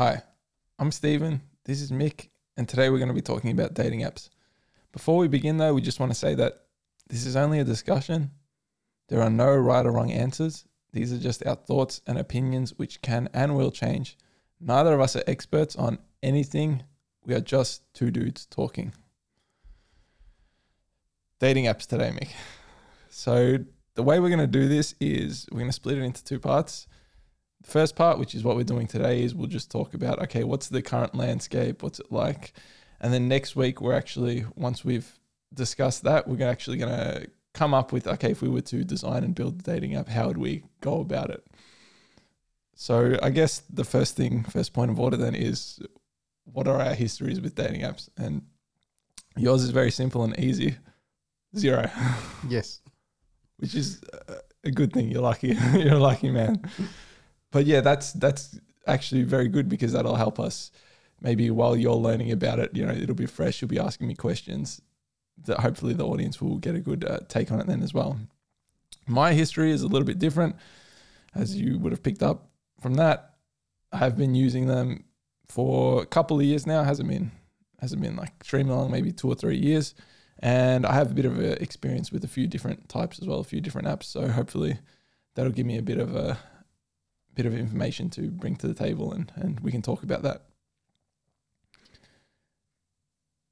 Hi, I'm Stephen. This is Mick, and today we're going to be talking about dating apps. Before we begin, though, we just want to say that this is only a discussion. There are no right or wrong answers. These are just our thoughts and opinions, which can and will change. Neither of us are experts on anything. We are just two dudes talking. Dating apps today, Mick. So, the way we're going to do this is we're going to split it into two parts. The first part, which is what we're doing today, is we'll just talk about okay, what's the current landscape, what's it like, and then next week we're actually once we've discussed that, we're actually going to come up with okay, if we were to design and build a dating app, how would we go about it? So I guess the first thing, first point of order then is what are our histories with dating apps? And yours is very simple and easy, zero. Yes. which is a good thing. You're lucky. You're a lucky man. But yeah, that's that's actually very good because that'll help us. Maybe while you're learning about it, you know, it'll be fresh. You'll be asking me questions that hopefully the audience will get a good uh, take on it then as well. My history is a little bit different, as you would have picked up from that. I have been using them for a couple of years now. Hasn't been hasn't been like extremely long, maybe two or three years. And I have a bit of a experience with a few different types as well, a few different apps. So hopefully that'll give me a bit of a bit of information to bring to the table and, and we can talk about that.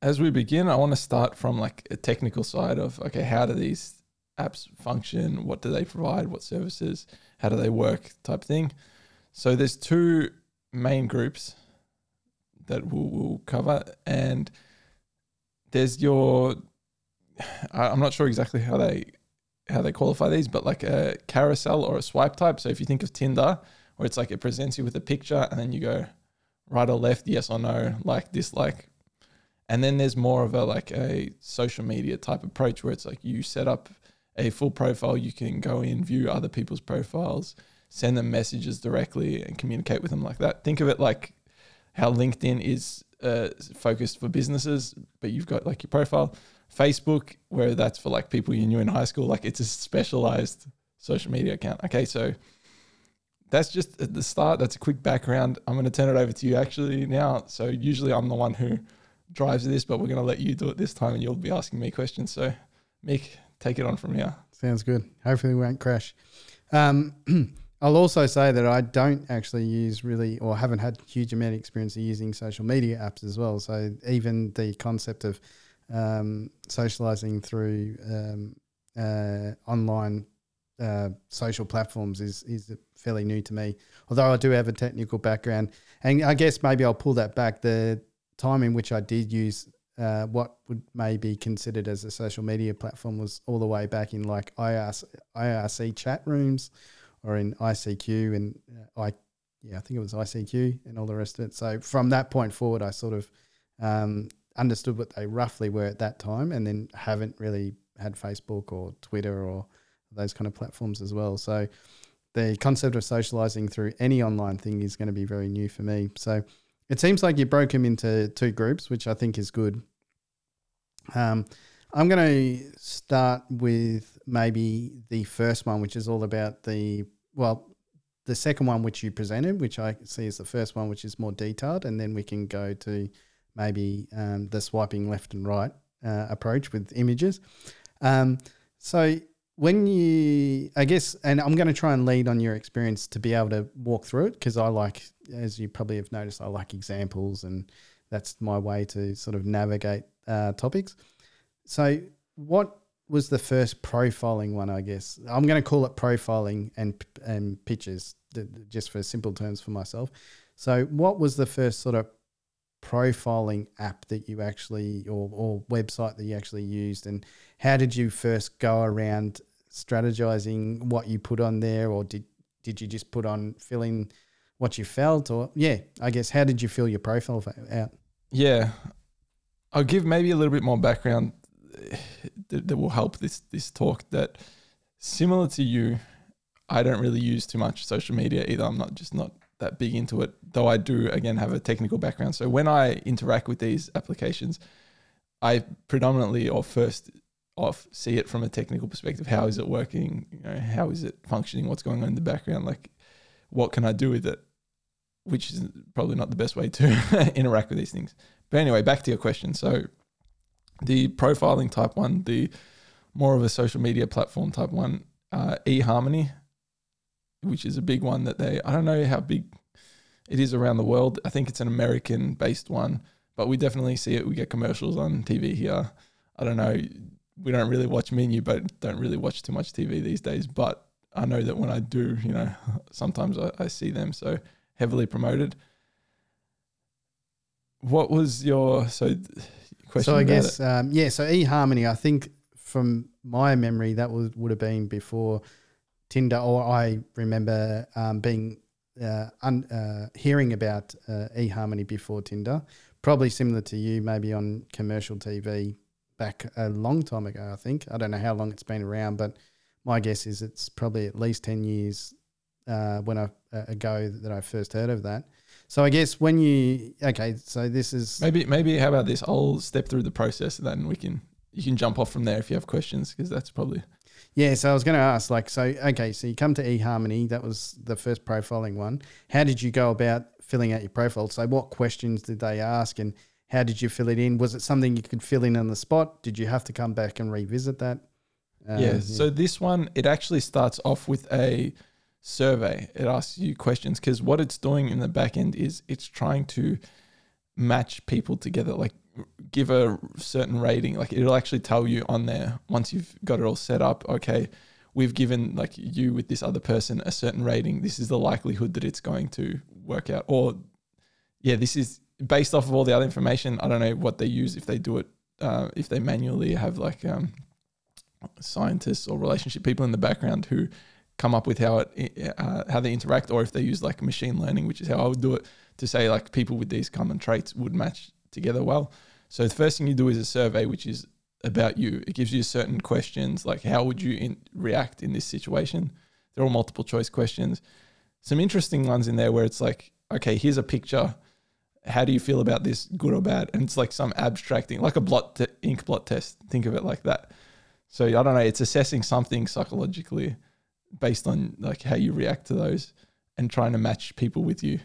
As we begin, I want to start from like a technical side of okay, how do these apps function? What do they provide? What services? How do they work? Type thing. So there's two main groups that we'll, we'll cover, and there's your I'm not sure exactly how they how they qualify these, but like a carousel or a swipe type. So if you think of Tinder, where it's like it presents you with a picture and then you go right or left, yes or no, like, dislike. And then there's more of a like a social media type approach where it's like you set up a full profile, you can go in, view other people's profiles, send them messages directly and communicate with them like that. Think of it like how LinkedIn is uh, focused for businesses, but you've got like your profile. Facebook, where that's for like people you knew in high school, like it's a specialized social media account. Okay, so that's just at the start. That's a quick background. I'm going to turn it over to you actually now. So usually I'm the one who drives this, but we're going to let you do it this time, and you'll be asking me questions. So, Mick, take it on from here. Sounds good. Hopefully, we won't crash. Um, I'll also say that I don't actually use really, or haven't had huge amount of experience of using social media apps as well. So even the concept of um, socializing through um, uh, online uh, social platforms is is fairly new to me. Although I do have a technical background, and I guess maybe I'll pull that back. The time in which I did use uh, what would maybe be considered as a social media platform was all the way back in like IRC, IRC chat rooms or in ICQ and uh, I yeah I think it was ICQ and all the rest of it. So from that point forward, I sort of um, understood what they roughly were at that time, and then haven't really had Facebook or Twitter or those kind of platforms as well. So the concept of socializing through any online thing is going to be very new for me. So it seems like you broke them into two groups, which I think is good. Um, I'm going to start with maybe the first one, which is all about the well, the second one which you presented, which I see is the first one, which is more detailed, and then we can go to maybe um, the swiping left and right uh, approach with images. Um, so when you, I guess, and I'm going to try and lead on your experience to be able to walk through it because I like, as you probably have noticed, I like examples and that's my way to sort of navigate uh, topics. So what was the first profiling one, I guess. I'm going to call it profiling and and pictures, just for simple terms for myself. So, what was the first sort of profiling app that you actually, or, or website that you actually used, and how did you first go around strategizing what you put on there, or did did you just put on filling what you felt, or yeah, I guess how did you fill your profile out? Yeah, I'll give maybe a little bit more background eh, that, that will help this this talk that similar to you i don't really use too much social media either i'm not just not that big into it though i do again have a technical background. So when i interact with these applications i predominantly or first off see it from a technical perspective. How is it working? You know how is it functioning? What's going on in the background? Like what can i do with it? Which is probably not the best way to interact with these things. But anyway, back to your question. So the profiling type one, the more of a social media platform type one, uh, eHarmony, which is a big one that they, I don't know how big it is around the world. I think it's an American based one, but we definitely see it. We get commercials on TV here. I don't know. We don't really watch menu, but don't really watch too much TV these days. But I know that when I do, you know, sometimes I, I see them so heavily promoted. What was your so question? So I guess um, yeah. So eHarmony, I think from my memory, that was would have been before Tinder, or I remember um, being uh, un, uh, hearing about uh, eHarmony before Tinder. Probably similar to you, maybe on commercial TV back a long time ago. I think I don't know how long it's been around, but my guess is it's probably at least ten years uh, when I uh, ago that I first heard of that. So I guess when you okay, so this is maybe maybe how about this? I'll step through the process, and then we can you can jump off from there if you have questions, because that's probably yeah. So I was going to ask, like, so okay, so you come to eHarmony, that was the first profiling one. How did you go about filling out your profile? So what questions did they ask, and how did you fill it in? Was it something you could fill in on the spot? Did you have to come back and revisit that? Um, yeah. So this one, it actually starts off with a survey. It asks you questions because what it's doing in the back end is it's trying to match people together, like give a certain rating. Like it'll actually tell you on there once you've got it all set up. Okay, we've given like you with this other person a certain rating. This is the likelihood that it's going to work out. Or yeah, this is based off of all the other information. I don't know what they use if they do it. Uh, if they manually have like um, scientists or relationship people in the background who come up with how it uh, how they interact, or if they use like machine learning, which is how I would do it to say like people with these common traits would match together well. So the first thing you do is a survey, which is about you. It gives you certain questions like how would you in, react in this situation. There are all multiple choice questions. Some interesting ones in there where it's like, okay, here's a picture. How do you feel about this, good or bad? And it's like some abstracting, like a blot te- ink blot test. Think of it like that. So I don't know. It's assessing something psychologically based on like how you react to those and trying to match people with you.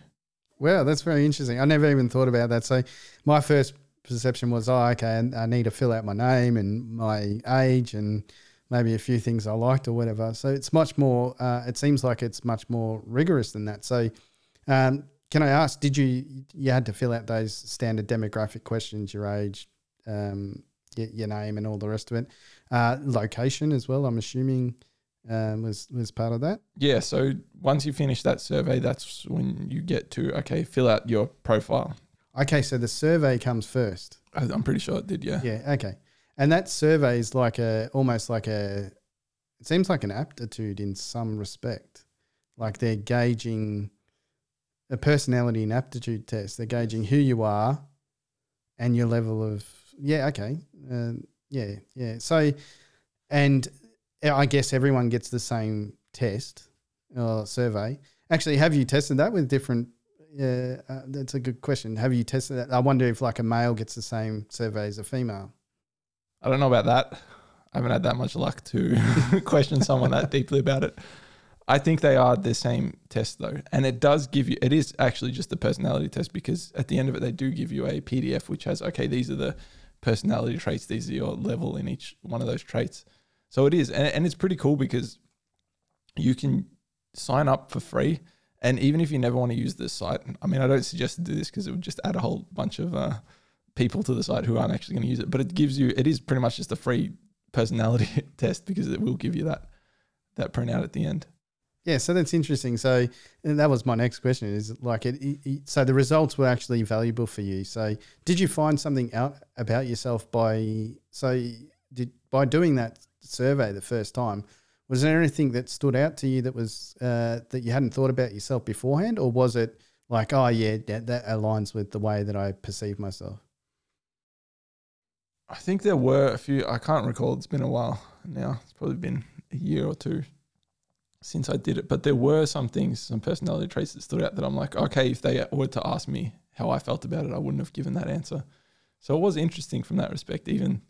Wow, that's very interesting. I never even thought about that. So my first perception was, oh, okay, and I need to fill out my name and my age and maybe a few things I liked or whatever. So it's much more. Uh, it seems like it's much more rigorous than that. So, um, can I ask? Did you you had to fill out those standard demographic questions, your age, um, your, your name, and all the rest of it, uh, location as well? I'm assuming um, was was part of that. Yeah. So once you finish that survey, that's when you get to okay, fill out your profile. Okay, so the survey comes first. I'm pretty sure it did. Yeah. Yeah. Okay, and that survey is like a almost like a. It seems like an aptitude in some respect, like they're gauging a personality and aptitude test. They're gauging who you are and your level of yeah. Okay. Uh, yeah. Yeah. So, and I guess everyone gets the same test or survey. Actually, have you tested that with different? Yeah, uh, that's a good question. Have you tested that? I wonder if like a male gets the same survey as a female. I don't know about that. I haven't had that much luck to question someone that deeply about it. I think they are the same test though, and it does give you. It is actually just a personality test because at the end of it, they do give you a PDF which has okay, these are the personality traits. These are your level in each one of those traits. So it is, and, and it's pretty cool because you can sign up for free. And even if you never want to use this site, I mean, I don't suggest to do this because it would just add a whole bunch of uh, people to the site who aren't actually going to use it. But it gives you, it is pretty much just a free personality test because it will give you that that printout at the end. Yeah, so that's interesting. So that was my next question: is like it, it, So the results were actually valuable for you. So did you find something out about yourself by so did by doing that survey the first time, was there anything that stood out to you that was uh, that you hadn't thought about yourself beforehand, or was it like, oh yeah, that, that aligns with the way that I perceive myself? I think there were a few. I can't recall. It's been a while now. It's probably been a year or two since I did it. But there were some things, some personality traits that stood out that I'm like, okay, if they were to ask me how I felt about it, I wouldn't have given that answer. So it was interesting from that respect. Even,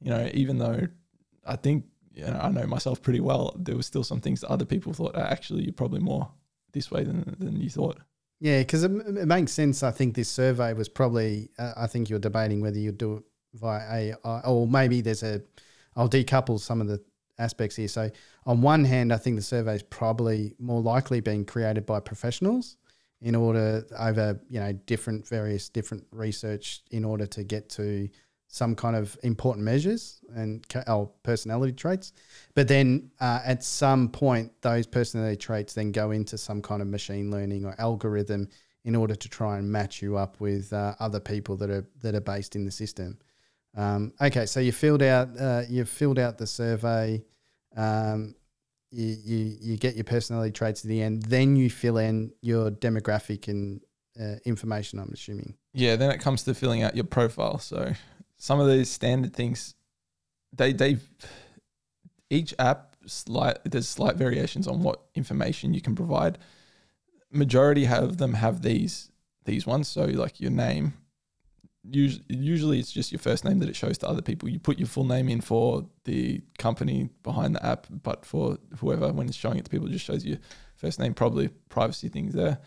you know, even though I think know, I know myself pretty well. There were still some things that other people thought actually you're probably more this way than than you thought. Yeah, because it, it makes sense. I think this survey was probably. Uh, I think you're debating whether you'd do it via AI, or maybe there's a. I'll decouple some of the aspects here. So, on one hand, I think the survey is probably more likely being created by professionals in order over you know different various different research in order to get to some kind of important measures and or personality traits. But then uh, at some point, those personality traits then go into some kind of machine learning or algorithm in order to try and match you up with uh, other people that are that are based in the system. Um, okay, so you filled out uh, you filled out the survey. Um, you, you you get your personality traits at the end. Then you fill in your demographic and uh, information. I'm assuming. Yeah, then it comes to filling out your profile. So some of these standard things, they they each app slight there's slight variations on what information you can provide. Majority have them have these these ones. So like your name, usually, usually it's just your first name that it shows to other people. You put your full name in for the company behind the app, but for whoever, when it's showing it to people, it just shows you first name, probably privacy things there.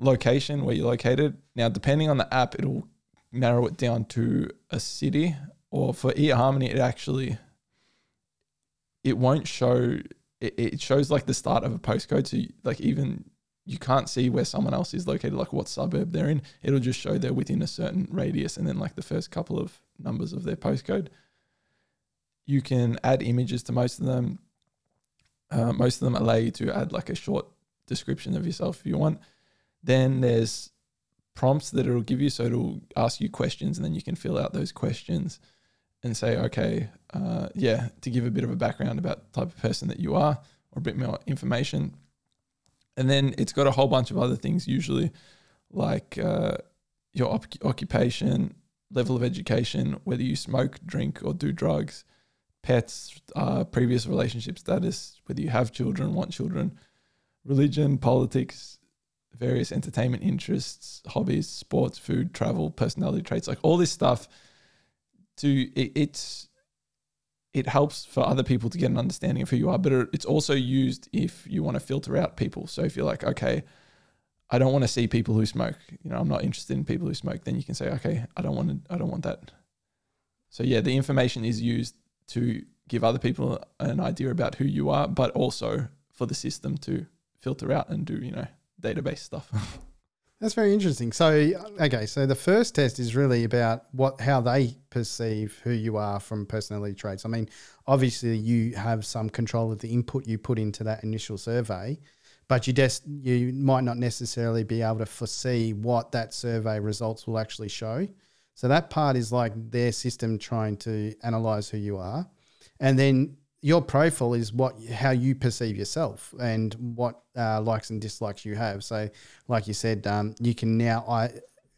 Location, where you're located. Now, depending on the app, it'll narrow it down to a city. Or for eHarmony, it actually it won't show. It, it shows like the start of a postcode. So like even you can't see where someone else is located, like what suburb they're in. It'll just show they're within a certain radius and then like the first couple of numbers of their postcode. You can add images to most of them. Uh, most of them allow you to add like a short description of yourself if you want. Then there's prompts that it'll give you. So it'll ask you questions and then you can fill out those questions and say, okay, uh, yeah, to give a bit of a background about the type of person that you are or a bit more information and then it's got a whole bunch of other things usually, like uh, your op- occupation, level of education, whether you smoke, drink, or do drugs, pets, uh, previous relationship status, whether you have children, want children, religion, politics, various entertainment interests, hobbies, sports, food, travel, personality traits, like all this stuff. To it, it's it helps for other people to get an understanding of who you are, but it's also used if you want to filter out people. So if you're like, okay, I don't want to see people who smoke, you know, I'm not interested in people who smoke, then you can say, okay, I don't want to, I don't want that. So yeah, the information is used to give other people an idea about who you are, but also for the system to filter out and do, you know, database stuff. That's very interesting. So, okay, so the first test is really about what how they perceive who you are from personality traits. I mean, obviously you have some control of the input you put into that initial survey, but you just you might not necessarily be able to foresee what that survey results will actually show. So that part is like their system trying to analyze who you are. And then your profile is what how you perceive yourself and what uh, likes and dislikes you have. So, like you said, um, you can now, I,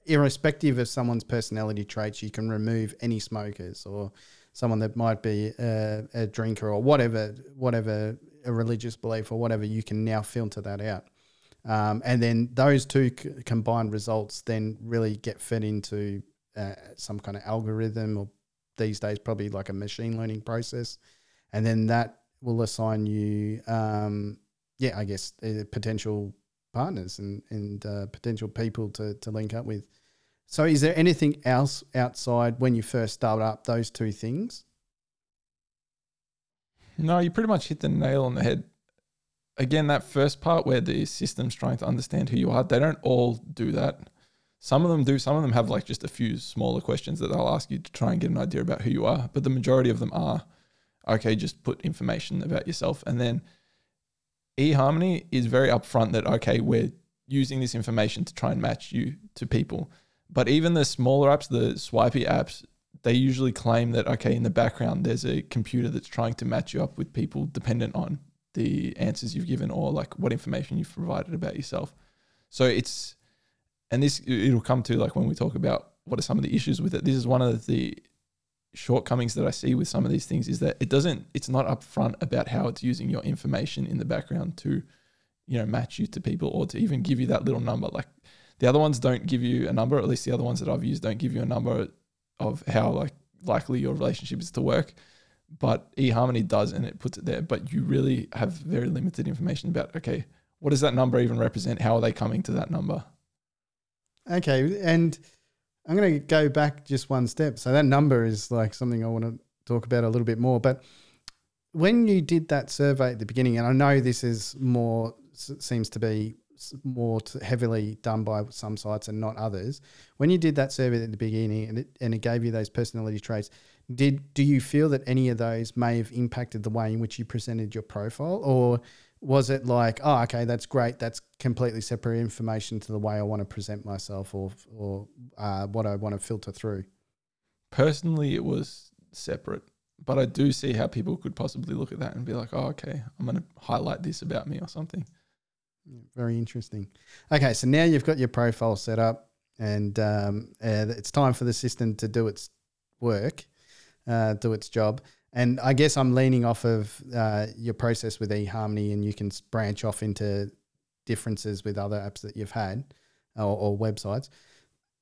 irrespective of someone's personality traits, you can remove any smokers or someone that might be a, a drinker or whatever, whatever a religious belief or whatever. You can now filter that out. Um, and then those two c- combined results then really get fed into uh, some kind of algorithm or these days probably like a machine learning process and then that will assign you, um, yeah, I guess uh, potential partners and and uh, potential people to to link up with. So, is there anything else outside when you first start up those two things? No, you pretty much hit the nail on the head. Again, that first part where the system's trying to understand who you are, they don't all do that. Some of them do. Some of them have like just a few smaller questions that they'll ask you to try and get an idea about who you are. But the majority of them are okay, just put information about yourself. And then eHarmony is very upfront that, okay, we're using this information to try and match you to people. But even the smaller apps, the swipey apps, they usually claim that, okay, in the background, there's a computer that's trying to match you up with people dependent on the answers you've given or like what information you've provided about yourself. So it's, and this, it'll come to like when we talk about what are some of the issues with it. This is one of the shortcomings that I see with some of these things is that it doesn't it's not upfront about how it's using your information in the background to you know match you to people or to even give you that little number like the other ones don't give you a number at least the other ones that I've used don't give you a number of how like likely your relationship is to work but eHarmony does and it puts it there but you really have very limited information about okay what does that number even represent? How are they coming to that number? Okay, and I'm going to go back just one step. So that number is like something I want to talk about a little bit more. But when you did that survey at the beginning, and I know this is more seems to be more heavily done by some sites and not others. When you did that survey at the beginning and it, and it gave you those personality traits, did do you feel that any of those may have impacted the way in which you presented your profile, or was it like, oh, okay, that's great, that's completely separate information to the way I want to present myself, or or uh, what I want to filter through? Personally, it was separate, but I do see how people could possibly look at that and be like, oh, okay, I'm going to highlight this about me or something. Very interesting. Okay, so now you've got your profile set up, and um, uh, it's time for the system to do its work, uh, do its job. And I guess I'm leaning off of uh, your process with eHarmony, and you can branch off into differences with other apps that you've had or, or websites.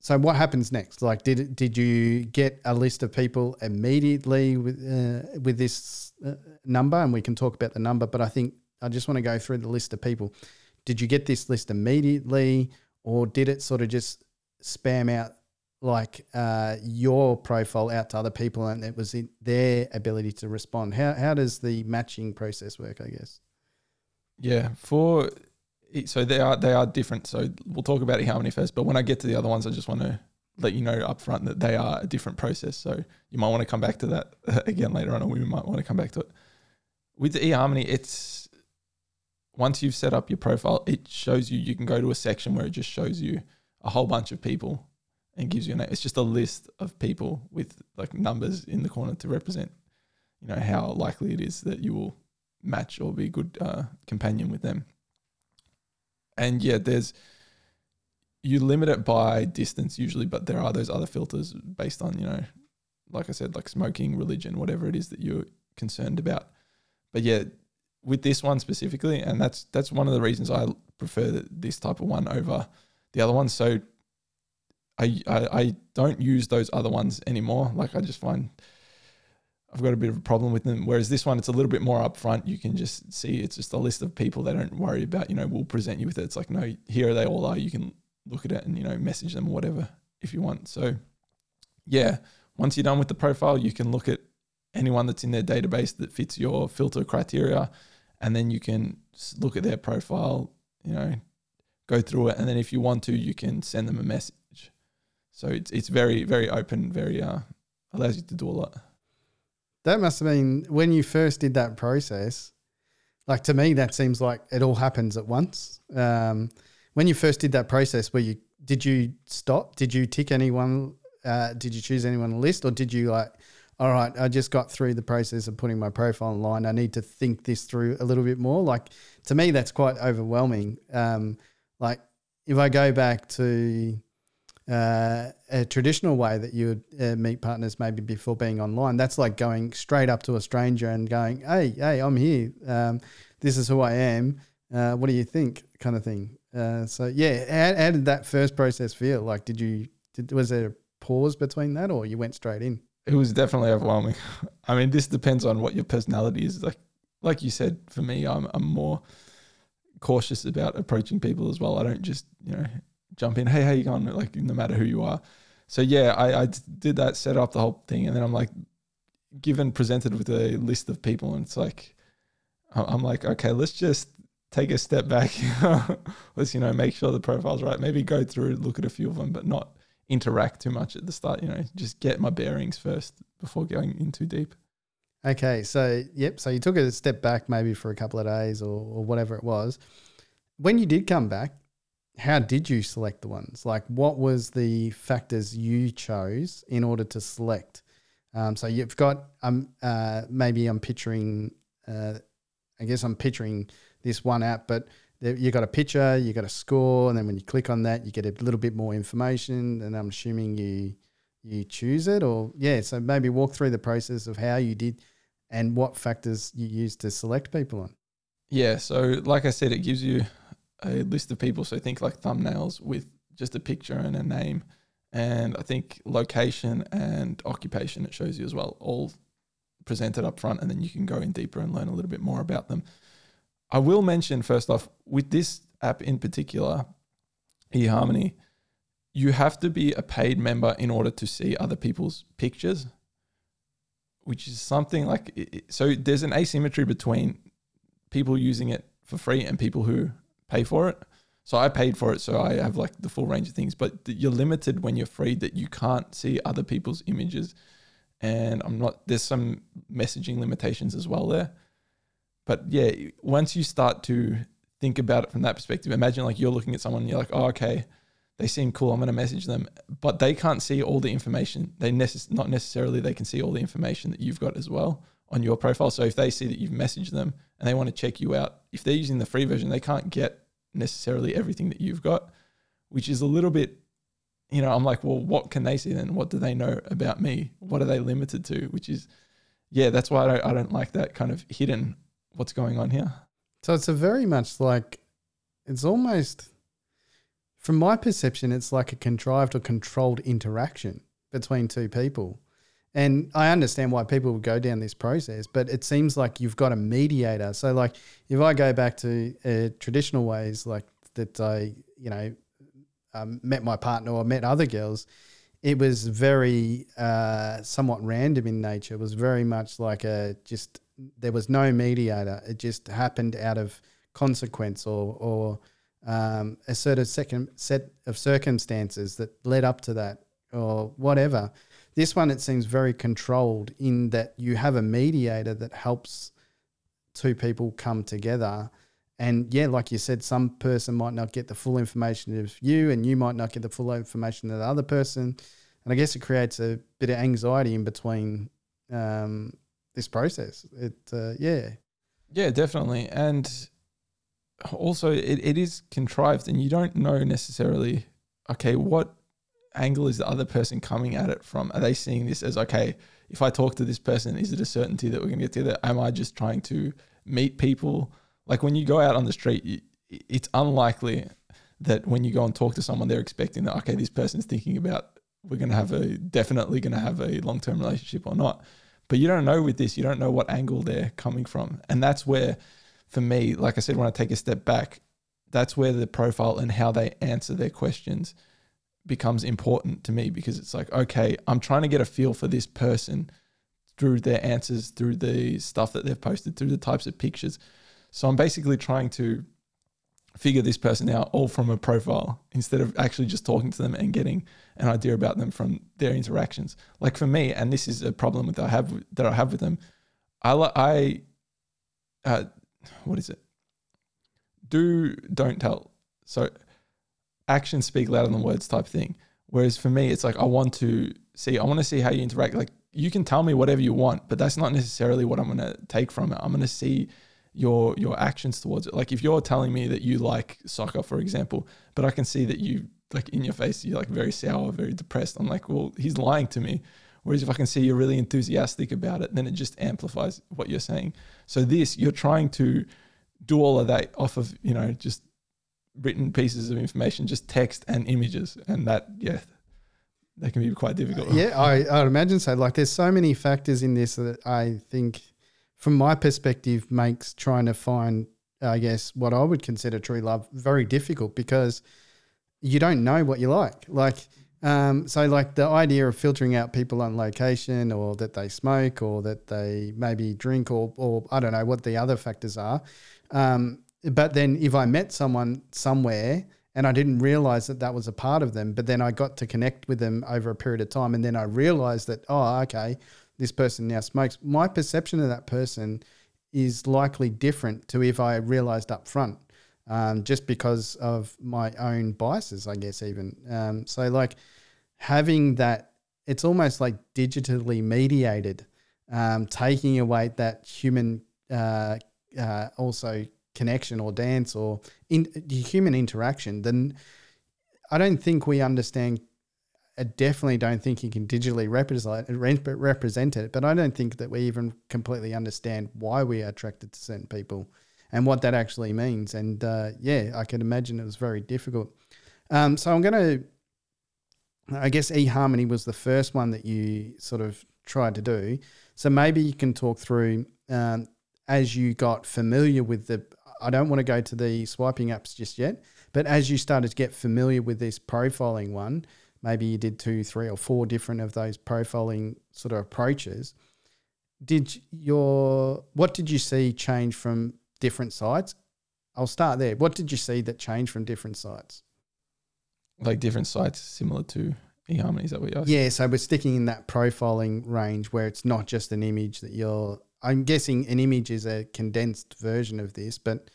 So what happens next? Like, did did you get a list of people immediately with uh, with this uh, number? And we can talk about the number, but I think I just want to go through the list of people. Did you get this list immediately, or did it sort of just spam out like uh, your profile out to other people and it was their ability to respond. How, how does the matching process work, I guess? Yeah, for so they are they are different. So we'll talk about eHarmony first, but when I get to the other ones, I just want to let you know up front that they are a different process. So you might want to come back to that again later on, or we might want to come back to it. With the eHarmony, it's once you've set up your profile, it shows you you can go to a section where it just shows you a whole bunch of people and gives you a name. It's just a list of people with like numbers in the corner to represent, you know, how likely it is that you will match or be a good uh, companion with them. And yeah, there's you limit it by distance usually, but there are those other filters based on you know, like I said, like smoking, religion, whatever it is that you're concerned about. But yeah, with this one specifically, and that's that's one of the reasons I prefer this type of one over the other one. So I, I, I don't use those other ones anymore. Like I just find I've got a bit of a problem with them. Whereas this one, it's a little bit more upfront. You can just see it's just a list of people they don't worry about. You know, we'll present you with it. It's like no, here they all are. You can look at it and you know message them or whatever if you want. So yeah, once you're done with the profile, you can look at anyone that's in their database that fits your filter criteria, and then you can look at their profile. You know, go through it, and then if you want to, you can send them a message so it's it's very very open, very uh allows you to do a lot. That must have been when you first did that process. Like to me, that seems like it all happens at once. Um, when you first did that process, where you did you stop? Did you tick anyone? Uh, did you choose anyone on list, or did you like? All right, I just got through the process of putting my profile online. I need to think this through a little bit more. Like to me, that's quite overwhelming. Um, like if I go back to uh, a traditional way that you would uh, meet partners maybe before being online. That's like going straight up to a stranger and going, "Hey, hey, I'm here. Um, this is who I am. Uh, what do you think?" kind of thing. Uh, so yeah, how, how, did that first process feel? Like, did you did, was there a pause between that, or you went straight in? It was definitely overwhelming. I mean, this depends on what your personality is. Like, like you said, for me, I'm I'm more cautious about approaching people as well. I don't just you know jump in. Hey, how you going? Like no matter who you are. So yeah, I, I did that, set up the whole thing, and then I'm like, given presented with a list of people, and it's like, I'm like, okay, let's just take a step back. let's you know make sure the profile's right. Maybe go through, look at a few of them, but not interact too much at the start. You know, just get my bearings first before going in too deep. Okay, so yep, so you took a step back maybe for a couple of days or, or whatever it was. When you did come back, how did you select the ones? Like, what was the factors you chose in order to select? Um, so you've got um uh, maybe I'm picturing uh, I guess I'm picturing this one app, but you got a picture, you got a score, and then when you click on that, you get a little bit more information. And I'm assuming you you choose it, or yeah. So maybe walk through the process of how you did and what factors you used to select people on. Yeah. So like I said, it gives you a list of people. So think like thumbnails with just a picture and a name. And I think location and occupation it shows you as well, all presented up front, and then you can go in deeper and learn a little bit more about them. I will mention first off with this app in particular, eHarmony, you have to be a paid member in order to see other people's pictures, which is something like so. There's an asymmetry between people using it for free and people who pay for it. So I paid for it, so I have like the full range of things. But you're limited when you're free that you can't see other people's images, and I'm not. There's some messaging limitations as well there. But yeah, once you start to think about it from that perspective, imagine like you're looking at someone and you're like, oh, okay, they seem cool. I'm going to message them, but they can't see all the information. They necess- not necessarily they can see all the information that you've got as well on your profile. So if they see that you've messaged them and they want to check you out, if they're using the free version, they can't get necessarily everything that you've got, which is a little bit, you know, I'm like, well, what can they see then? What do they know about me? What are they limited to? Which is, yeah, that's why I don't, I don't like that kind of hidden what's going on here. So it's a very much like, it's almost, from my perception, it's like a contrived or controlled interaction between two people. And I understand why people would go down this process, but it seems like you've got a mediator. So, like, if I go back to uh, traditional ways, like that I, you know, um, met my partner or met other girls, it was very uh, somewhat random in nature. It was very much like a just there was no mediator. It just happened out of consequence or or um, a certain second set of circumstances that led up to that or whatever. This one, it seems very controlled in that you have a mediator that helps two people come together. And yeah, like you said, some person might not get the full information of you, and you might not get the full information of the other person. And I guess it creates a bit of anxiety in between um, this process. It, uh, yeah. Yeah, definitely. And also, it, it is contrived, and you don't know necessarily, okay, what angle is the other person coming at it from? Are they seeing this as okay? If I talk to this person, is it a certainty that we're going to get together? Am I just trying to meet people? Like when you go out on the street, it's unlikely that when you go and talk to someone, they're expecting that okay, this person's thinking about we're going to have a definitely going to have a long term relationship or not. But you don't know with this, you don't know what angle they're coming from, and that's where, for me, like I said, when I take a step back, that's where the profile and how they answer their questions becomes important to me because it's like, okay, I'm trying to get a feel for this person through their answers, through the stuff that they've posted, through the types of pictures. So I'm basically trying to figure this person out all from a profile instead of actually just talking to them and getting an idea about them from their interactions. Like for me, and this is a problem that I have that I have with them. I I uh, what is it? Do don't tell. So actions speak louder than words type thing. Whereas for me, it's like I want to see, I want to see how you interact. Like you can tell me whatever you want, but that's not necessarily what I'm going to take from it. I'm going to see your your actions towards it. Like if you're telling me that you like soccer, for example, but I can see that you like in your face you're like very sour, very depressed. I'm like, well, he's lying to me. Whereas if I can see you're really enthusiastic about it, then it just amplifies what you're saying. So this, you're trying to do all of that off of you know just written pieces of information, just text and images, and that yeah, that can be quite difficult. Yeah, I I'd imagine so. Like, there's so many factors in this that I think, from my perspective, makes trying to find, I guess, what I would consider true love very difficult because you don't know what you like. Like. Um, so like the idea of filtering out people on location or that they smoke or that they maybe drink or, or I don't know what the other factors are. Um, but then if I met someone somewhere and I didn't realize that that was a part of them, but then I got to connect with them over a period of time, and then I realized that oh, okay, this person now smokes. My perception of that person is likely different to if I realized up front, um, just because of my own biases, I guess even. Um, so like having that, it's almost like digitally mediated, um, taking away that human uh, uh, also connection or dance or in, human interaction, then I don't think we understand. I definitely don't think you can digitally represent represent it, but I don't think that we even completely understand why we are attracted to certain people and what that actually means. And uh, yeah, I can imagine it was very difficult. Um, so I'm going to, I guess eHarmony was the first one that you sort of tried to do. So maybe you can talk through um, as you got familiar with the I don't want to go to the swiping apps just yet. But as you started to get familiar with this profiling one, maybe you did two, three, or four different of those profiling sort of approaches. Did your what did you see change from different sites? I'll start there. What did you see that changed from different sites? Like different sites similar to eHarmony, is that what asking? Yeah, so we're sticking in that profiling range where it's not just an image that you're. I'm guessing an image is a condensed version of this, but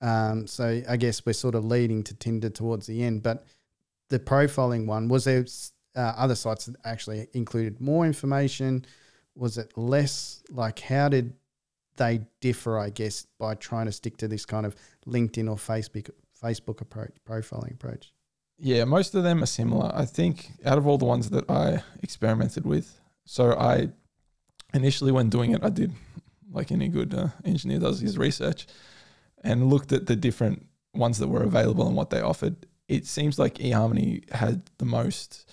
um, so I guess we're sort of leading to Tinder towards the end. But the profiling one was there uh, other sites that actually included more information? Was it less? Like, how did they differ? I guess by trying to stick to this kind of LinkedIn or Facebook Facebook approach, profiling approach. Yeah, most of them are similar. I think out of all the ones that I experimented with, so I initially when doing it, I did like any good uh, engineer does his research and looked at the different ones that were available and what they offered. It seems like eHarmony had the most.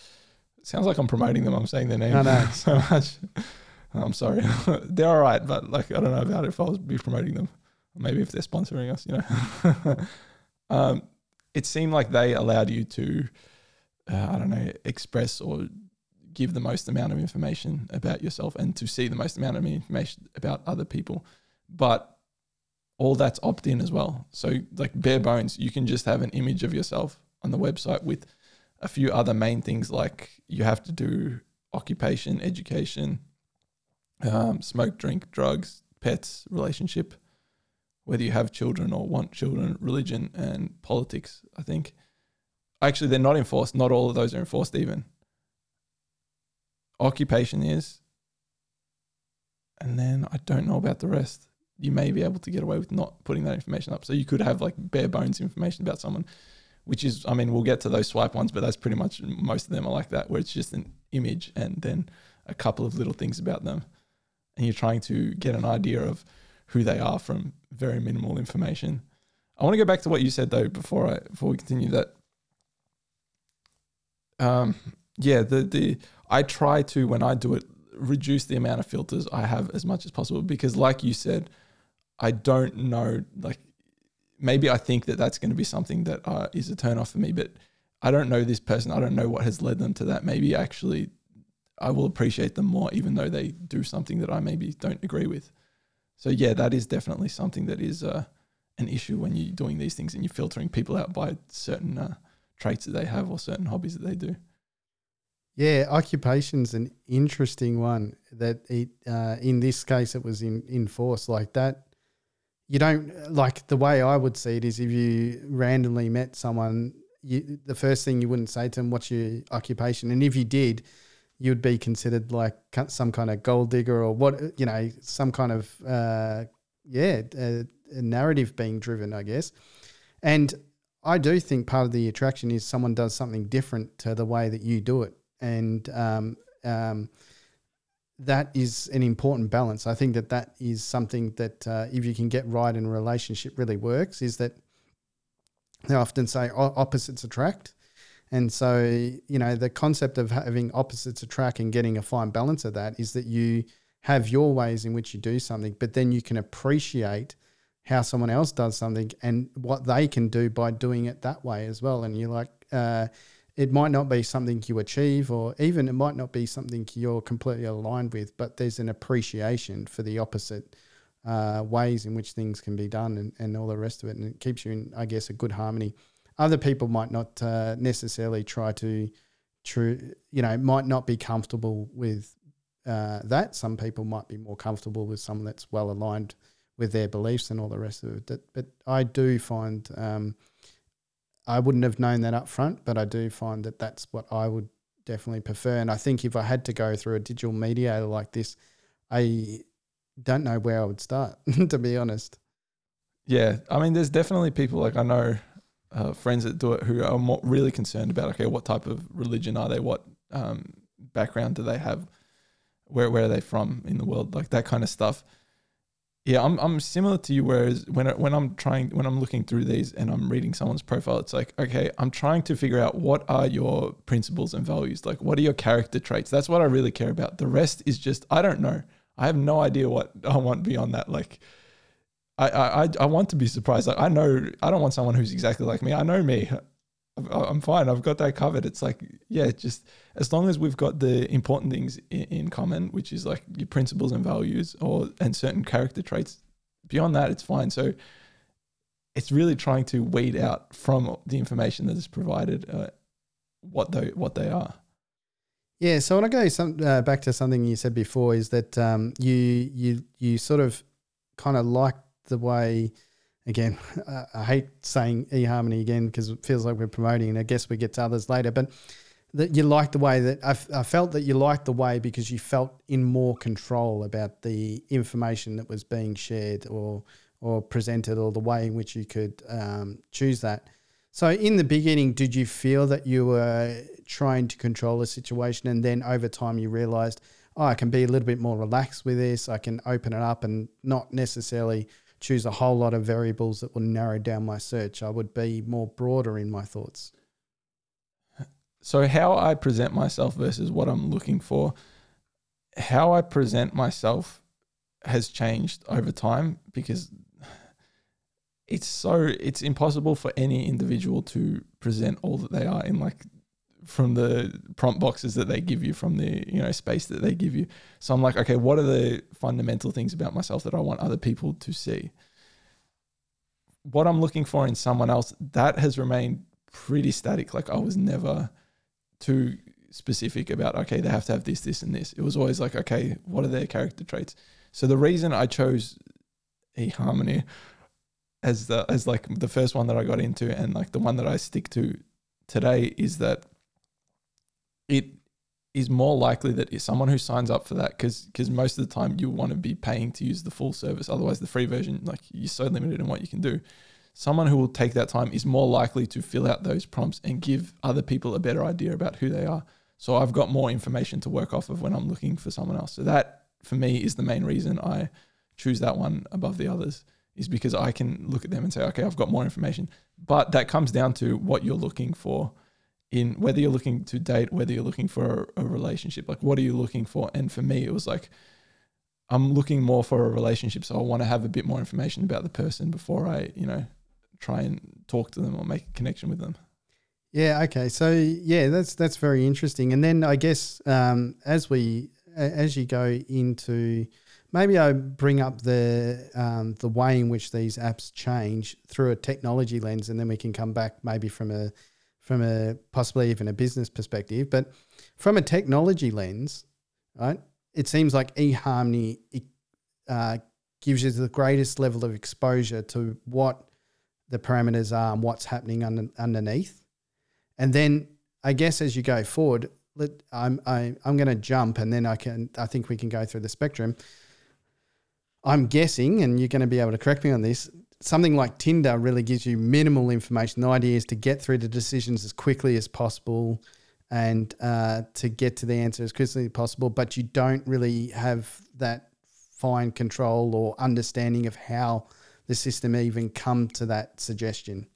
sounds like I'm promoting them. I'm saying their name know. so much. I'm sorry. they're all right, but like I don't know about it if I was be promoting them. Maybe if they're sponsoring us, you know. um, it seemed like they allowed you to, uh, I don't know, express or give the most amount of information about yourself and to see the most amount of information about other people. But all that's opt in as well. So, like bare bones, you can just have an image of yourself on the website with a few other main things like you have to do occupation, education, um, smoke, drink, drugs, pets, relationship, whether you have children or want children, religion, and politics. I think actually they're not enforced. Not all of those are enforced even. Occupation is, and then I don't know about the rest. You may be able to get away with not putting that information up. So you could have like bare bones information about someone, which is, I mean, we'll get to those swipe ones, but that's pretty much most of them are like that, where it's just an image and then a couple of little things about them and you're trying to get an idea of who they are from very minimal information. I want to go back to what you said though before I before we continue that. Um, yeah, the the I try to when I do it reduce the amount of filters I have as much as possible because, like you said, I don't know. Like maybe I think that that's going to be something that uh, is a turn off for me, but I don't know this person. I don't know what has led them to that. Maybe actually I will appreciate them more, even though they do something that I maybe don't agree with. So yeah, that is definitely something that is uh, an issue when you're doing these things and you're filtering people out by certain uh, traits that they have or certain hobbies that they do. Yeah, occupation's an interesting one. That it uh, in this case it was in in force like that. You don't like the way I would see it is if you randomly met someone, you, the first thing you wouldn't say to them, "What's your occupation?" And if you did, you'd be considered like some kind of gold digger or what you know some kind of uh, yeah a, a narrative being driven i guess and i do think part of the attraction is someone does something different to the way that you do it and um, um, that is an important balance i think that that is something that uh, if you can get right in a relationship really works is that they often say opposites attract and so, you know, the concept of having opposites attract and getting a fine balance of that is that you have your ways in which you do something, but then you can appreciate how someone else does something and what they can do by doing it that way as well. And you're like, uh, it might not be something you achieve, or even it might not be something you're completely aligned with, but there's an appreciation for the opposite uh, ways in which things can be done and, and all the rest of it. And it keeps you in, I guess, a good harmony. Other people might not uh, necessarily try to, true, you know, might not be comfortable with uh, that. Some people might be more comfortable with someone that's well aligned with their beliefs and all the rest of it. But I do find um, I wouldn't have known that up front, but I do find that that's what I would definitely prefer. And I think if I had to go through a digital mediator like this, I don't know where I would start, to be honest. Yeah, I mean, there's definitely people like I know uh, friends that do it who are more really concerned about okay, what type of religion are they? What um, background do they have? Where where are they from in the world? Like that kind of stuff. Yeah, I'm I'm similar to you. Whereas when when I'm trying when I'm looking through these and I'm reading someone's profile, it's like okay, I'm trying to figure out what are your principles and values. Like what are your character traits? That's what I really care about. The rest is just I don't know. I have no idea what I want beyond that. Like I, I I want to be surprised. Like I know I don't want someone who's exactly like me. I know me. I'm fine. I've got that covered. It's like, yeah, just as long as we've got the important things in, in, common, which is like your principles and values or and certain character traits. Beyond that, it's fine. So it's really trying to weed out from the information that is provided uh, what they what they are. Yeah. So I want to go some uh, back to something you said before is that um, you you you sort of kind of like the way again, I hate saying eHarmony again because it feels like we're promoting, and I guess we get to others later. But that you like the way that I, I felt that you liked the way because you felt in more control about the information that was being shared or or presented, or the way in which you could um, choose that. So, in the beginning, did you feel that you were trying to control the situation, and then over time you realized, oh, I can be a little bit more relaxed with this. I can open it up and not necessarily choose a whole lot of variables that will narrow down my search. I would be more broader in my thoughts. So, how I present myself versus what I'm looking for, how I present myself has changed over time because it's so it's impossible for any individual to present all that they are in like from the prompt boxes that they give you from the you know space that they give you. So i'm like okay what are the fundamental things about myself that i want other people to see? What i'm looking for in someone else that has remained pretty static. Like i was never too specific about okay they have to have this this and this. It was always like okay what are their character traits? So the reason i chose eHarmony as the as like the first one that i got into and like the one that i stick to today is that it is more likely that someone who signs up for that because because most of the time you want to be paying to use the full service otherwise the free version like you're so limited in what you can do. Someone who will take that time is more likely to fill out those prompts and give other people a better idea about who they are. So i've got more information to work off of when i'm looking for someone else. So that for me is the main reason i choose that one above the others is because i can look at them and say okay i've got more information. But that comes down to what you're looking for in whether you're looking to date, whether you're looking for a, a, relationship, like what are you looking for? And for me, it was like, I'm looking more for a relationship. So I want to have a bit more information about the person before I, you know, try and talk to them or make a connection with them. Yeah. Okay. So yeah, that's, that's very interesting. And then I guess, um, as we, as you go into, maybe I bring up the um, the way in which these apps change through a technology lens, and then we can come back maybe from a from a possibly even a business perspective, but from a technology lens, right? It seems like eHarmony uh, gives you the greatest level of exposure to what the parameters are and what's happening under, underneath. And then I guess as you go forward, let, I'm I, I'm going to jump and then I can I think we can go through the spectrum. I'm guessing, and you're going to be able to correct me on this something like Tinder really gives you minimal information. The idea is to get through the decisions as quickly as possible and uh, to get to the answer as quickly as possible, but you don't really have that fine control or understanding of how the system even come to that suggestion.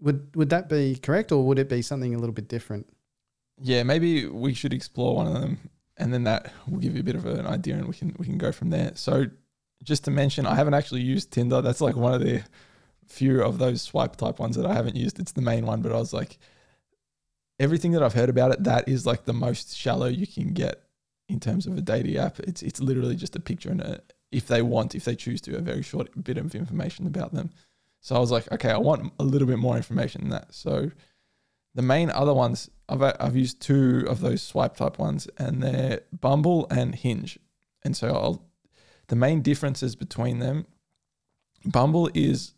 Would would that be correct, or would it be something a little bit different? Yeah, maybe we should explore one of them, and then that will give you a bit of an idea, and we can we can go from there. So just to mention, I haven't actually used Tinder. That's like one of the few of those swipe type ones that I haven't used. It's the main one, but I was like, everything that I've heard about it, that is like the most shallow you can get in terms of a dating app. It's it's literally just a picture and a, if they want, if they choose to, a very short bit of information about them. So I was like, okay, I want a little bit more information than that. So the main other ones, I've I've used two of those swipe type ones, and they're Bumble and Hinge. And so I'll the main differences between them Bumble is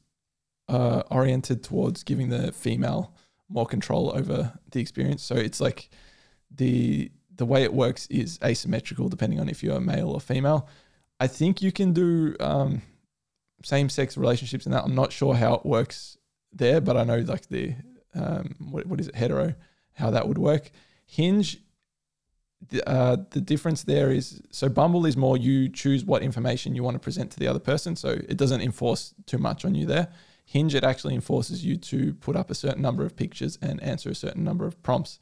uh, oriented towards giving the female more control over the experience. So it's like the the way it works is asymmetrical depending on if you're a male or female. I think you can do um, same sex relationships and that. I'm not sure how it works there, but I know like the um, what, what is it hetero how that would work. Hinge the, uh, the difference there is so Bumble is more you choose what information you want to present to the other person. So it doesn't enforce too much on you there. Hinge, it actually enforces you to put up a certain number of pictures and answer a certain number of prompts.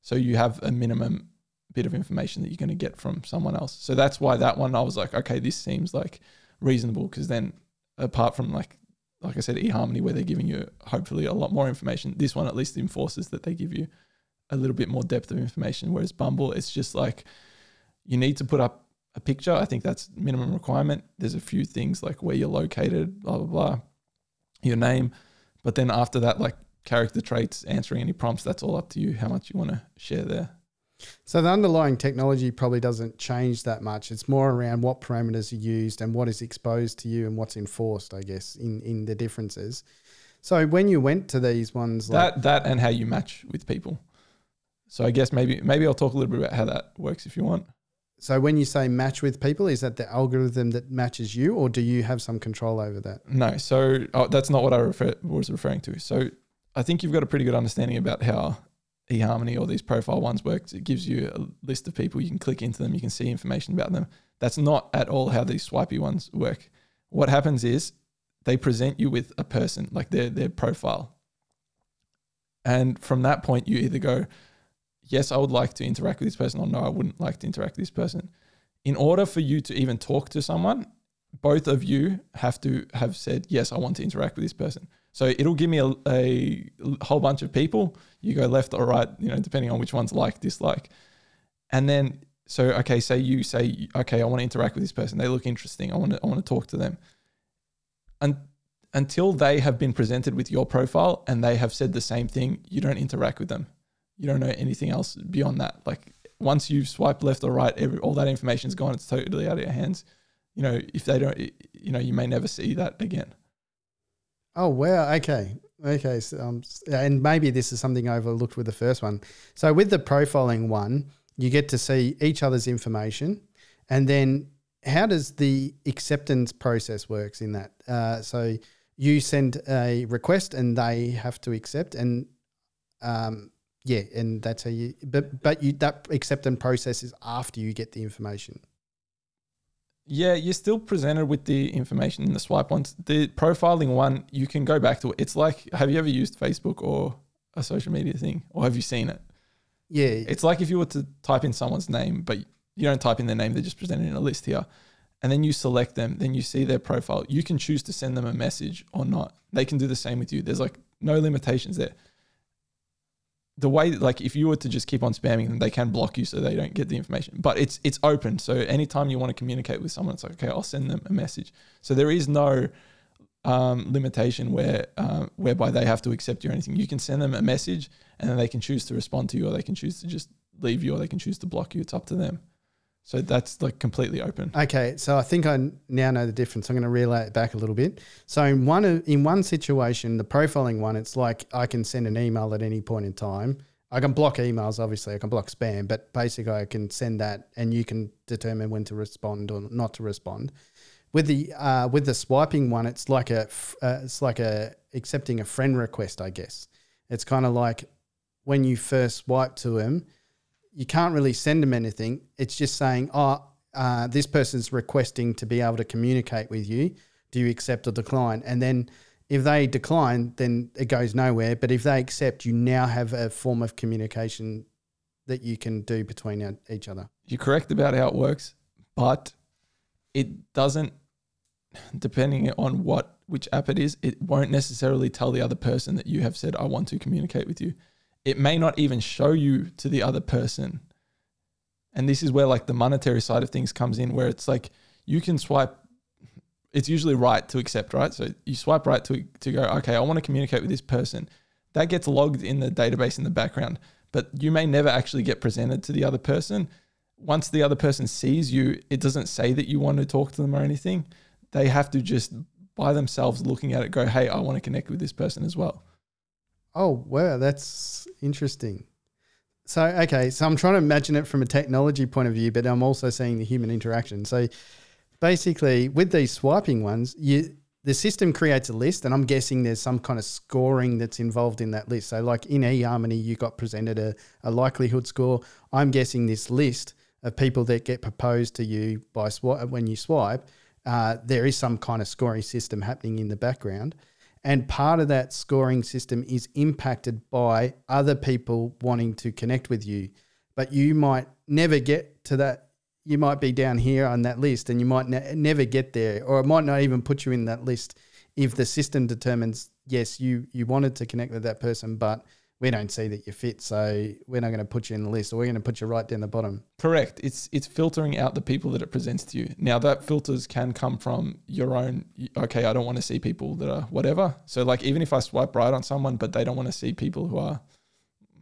So you have a minimum bit of information that you're going to get from someone else. So that's why that one I was like, okay, this seems like reasonable because then apart from like like I said, eHarmony, where they're giving you hopefully a lot more information. This one at least enforces that they give you a little bit more depth of information. Whereas Bumble, it's just like you need to put up a picture. I think that's minimum requirement. There's a few things like where you're located, blah blah blah, your name, but then after that, like character traits, answering any prompts, that's all up to you how much you want to share there. So the underlying technology probably doesn't change that much. It's more around what parameters are used and what is exposed to you and what's enforced, I guess, in, in the differences. So when you went to these ones, like that that and how you match with people. So I guess maybe maybe I'll talk a little bit about how that works if you want. So when you say match with people, is that the algorithm that matches you, or do you have some control over that? No, so oh, that's not what I refer, was referring to. So I think you've got a pretty good understanding about how eHarmony or these profile ones works. It gives you a list of people. You can click into them. You can see information about them. That's not at all how these swipey ones work. What happens is they present you with a person, like their their profile, and from that point, you either go, "Yes, I would like to interact with this person," or "No, I wouldn't like to interact with this person." In order for you to even talk to someone, both of you have to have said, "Yes, I want to interact with this person." So it'll give me a, a, whole bunch of people. You go left or right, you know, depending on which one's like, dislike. And then, so, okay, say you say, okay, I want to interact with this person. They look interesting. I want to, I want to talk to them. And until they have been presented with your profile and they have said the same thing, you don't interact with them. You don't know anything else beyond that. Like once you swipe left or right, every, all that information is gone. It's totally out of your hands. You know, if they don't, you know, you may never see that again. Oh wow! Okay, okay. So, um, and maybe this is something I overlooked with the first one. So with the profiling one, you get to see each other's information, and then how does the acceptance process works in that? Uh, so you send a request, and they have to accept, and um, yeah, and that's how you. But but you that acceptance process is after you get the information. Yeah, you're still presented with the information in the swipe ones. The profiling one, you can go back to it. It's like, have you ever used Facebook or a social media thing, or have you seen it? Yeah. It's like if you were to type in someone's name, but you don't type in their name, they're just presented in a list here. And then you select them, then you see their profile. You can choose to send them a message or not. They can do the same with you. There's like no limitations there the way like if you were to just keep on spamming them, they can block you so they don't get the information. But it's it's open. So anytime you want to communicate with someone, it's like, okay, I'll send them a message. So there is no um, limitation where uh, whereby they have to accept you or anything. You can send them a message and then they can choose to respond to you or they can choose to just leave you or they can choose to block you. It's up to them. So that's like completely open. Okay, so I think I now know the difference. I'm going to relay it back a little bit. So in one in one situation, the profiling one, it's like I can send an email at any point in time. I can block emails, obviously. I can block spam, but basically, I can send that, and you can determine when to respond or not to respond. With the uh, with the swiping one, it's like a uh, it's like a accepting a friend request, I guess. It's kind of like when you first swipe to him you can't really send them anything. It's just saying, oh, uh, this person's requesting to be able to communicate with you. Do you accept or decline? And then if they decline, then it goes nowhere. But if they accept, you now have a form of communication that you can do between each other. You're correct about how it works, but it doesn't, depending on what which app it is, it won't necessarily tell the other person that you have said, I want to communicate with you it may not even show you to the other person. And this is where like the monetary side of things comes in, where it's like you can swipe. It's usually right to accept, right? So you swipe right to to go. Okay, I want to communicate with this person. That gets logged in the database in the background, but you may never actually get presented to the other person. Once the other person sees you, it doesn't say that you want to talk to them or anything. They have to just by themselves looking at it go, hey, I want to connect with this person as well. Oh, wow, that's interesting. So, okay, so I'm trying to imagine it from a technology point of view, but I'm also seeing the human interaction. So, basically, with these swiping ones, you the system creates a list, and I'm guessing there's some kind of scoring that's involved in that list. So, like in eHarmony, you got presented a, a likelihood score. I'm guessing this list of people that get proposed to you by swipe when you swipe, uh, there is some kind of scoring system happening in the background. And part of that scoring system is impacted by other people wanting to connect with you. But you might never get to that you might be down here on that list and you might ne- never get there, or it might not even put you in that list if the system determines yes, you you wanted to connect with that person, but we don't see that you're fit, so we're not going to put you in the list, or we're going to put you right down the bottom. Correct. It's it's filtering out the people that it presents to you. Now that filters can come from your own. Okay, I don't want to see people that are whatever. So like even if I swipe right on someone, but they don't want to see people who are,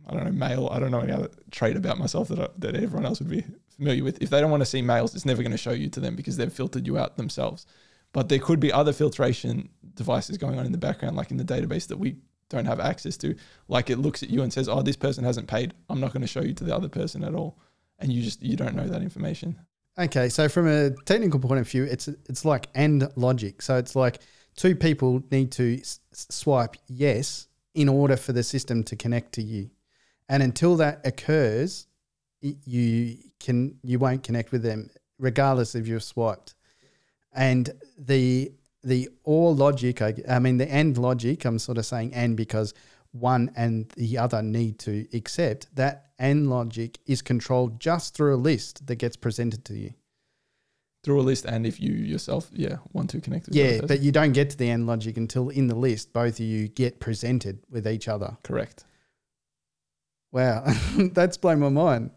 I don't know, male. I don't know any other trait about myself that I, that everyone else would be familiar with. If they don't want to see males, it's never going to show you to them because they've filtered you out themselves. But there could be other filtration devices going on in the background, like in the database that we don't have access to. Like it looks at you and says, "Oh, this person hasn't paid. I'm not going to show you to the other person at all," and you just you don't know that information. Okay, so from a technical point of view, it's it's like and logic. So it's like two people need to s- swipe yes in order for the system to connect to you, and until that occurs, you can you won't connect with them regardless if you've swiped. And the the or logic, I, I mean the and logic, I'm sort of saying and because one and the other need to accept that and logic is controlled just through a list that gets presented to you. Through a list, and if you yourself, yeah, want to connect with Yeah, but you don't get to the and logic until in the list both of you get presented with each other. correct. Wow, that's blown my mind.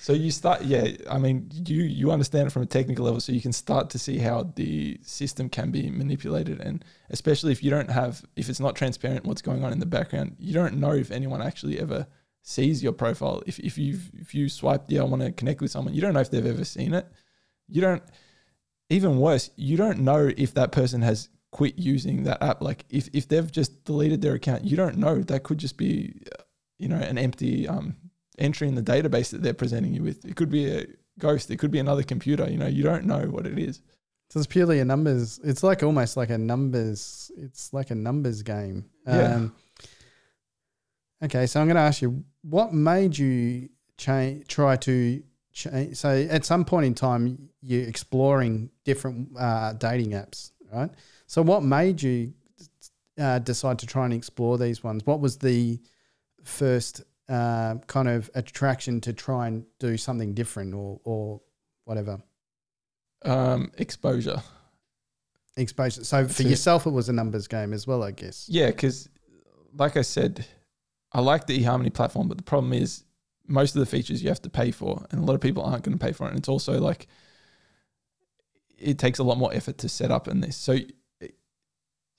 So you start, yeah. I mean, you you understand it from a technical level, so you can start to see how the system can be manipulated, and especially if you don't have, if it's not transparent what's going on in the background, you don't know if anyone actually ever sees your profile. If if you if you swipe, yeah, I want to connect with someone, you don't know if they've ever seen it. You don't. Even worse, you don't know if that person has quit using that app. Like if if they've just deleted their account, you don't know. That could just be, you know, an empty um entry in the database that they're presenting you with. It could be a ghost. It could be another computer. You know, you don't know what it is. So it's purely a numbers. It's like almost like a numbers. It's like a numbers game. Yeah. Um, okay, so I'm going to ask you, what made you change? Try to change. So at some point in time, you're exploring different uh, dating apps, right? So what made you uh, decide to try and explore these ones? What was the first uh, kind of attraction to try and do something different or or whatever? Um, exposure. exposure. So for To- yourself, it was a numbers game as well, I guess. Yeah, because like I said, I like the eHarmony platform, but the problem is most of the features you have to pay for, and a lot of people aren't going to pay for it. And it's also like it takes a lot more effort to set up in this. So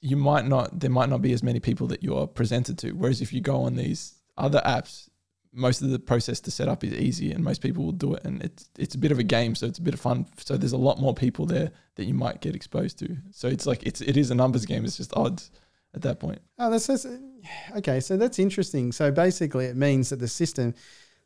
you might not, there might not be as many people that you're presented to. Whereas if you go on these other apps, most of the process to set up is easy, and most people will do it. And it's it's a bit of a game, so it's a bit of fun. So there's a lot more people there that you might get exposed to. So it's like it's it is a numbers game. It's just odds at that point. Oh, that's, that's okay. So that's interesting. So basically, it means that the system.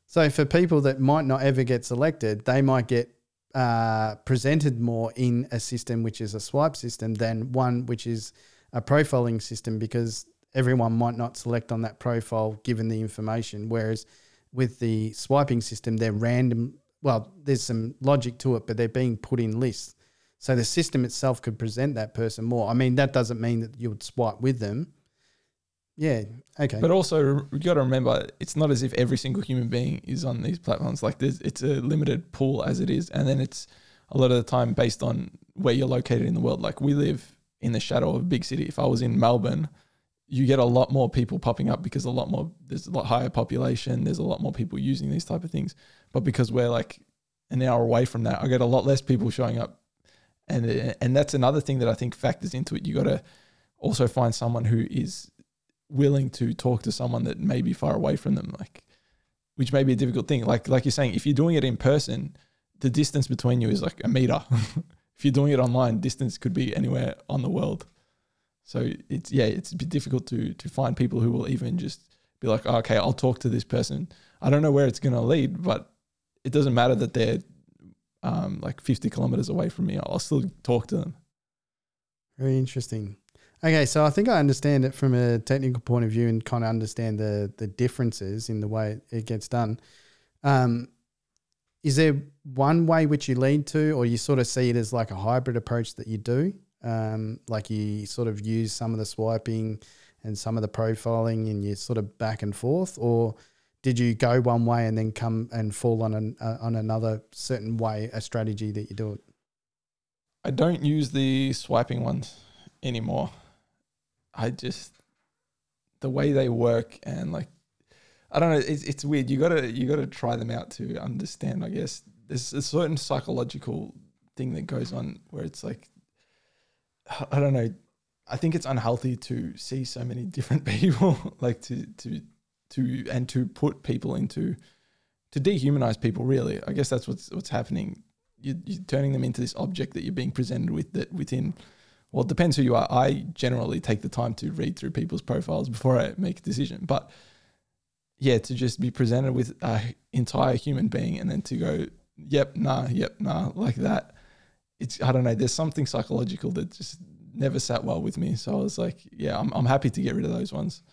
So for people that might not ever get selected, they might get uh, presented more in a system which is a swipe system than one which is a profiling system because everyone might not select on that profile given the information. Whereas with the swiping system, they're random. Well, there's some logic to it, but they're being put in lists. So the system itself could present that person more. I mean, that doesn't mean that you would swipe with them. Yeah. Okay. But also, you got to remember, it's not as if every single human being is on these platforms. Like, there's, it's a limited pool as it is, and then it's a lot of the time based on where you're located in the world. Like, we live in the shadow of a big city. If I was in Melbourne, you get a lot more people popping up because a lot more there's a lot higher population. There's a lot more people using these type of things. But because we're like an hour away from that, I get a lot less people showing up, and and that's another thing that I think factors into it. You got to also find someone who is willing to talk to someone that may be far away from them, like which may be a difficult thing. Like like you're saying, if you're doing it in person, the distance between you is like a meter. if you're doing it online, distance could be anywhere on the world. So it's yeah, it's a bit difficult to to find people who will even just be like, oh, okay, I'll talk to this person. I don't know where it's gonna lead, but it doesn't matter that they're um, like 50 kilometers away from me. I'll still talk to them. Very interesting. Okay, so I think I understand it from a technical point of view and kind of understand the the differences in the way it gets done. Um, is there one way which you lead to, or you sort of see it as like a hybrid approach that you do? Um, like you sort of use some of the swiping and some of the profiling, and you sort of back and forth, or did you go one way and then come and fall on an uh, on another certain way, a strategy that you do it? I don't use the swiping ones anymore. I just the way they work and like I don't know. It's, it's weird. You gotta you gotta try them out to understand. I guess there's a certain psychological thing that goes on where it's like I don't know. I think it's unhealthy to see so many different people, like to to to and to put people into to dehumanize people. Really, I guess that's what's what's happening. You, you're turning them into this object that you're being presented with. That within, well, it depends who you are. I generally take the time to read through people's profiles before I make a decision, but yeah, to just be presented with an entire human being and then to go, yep, nah, yep, nah, like that. It's I don't know. There's something psychological that just never sat well with me. So I was like, yeah, I'm I'm happy to get rid of those ones.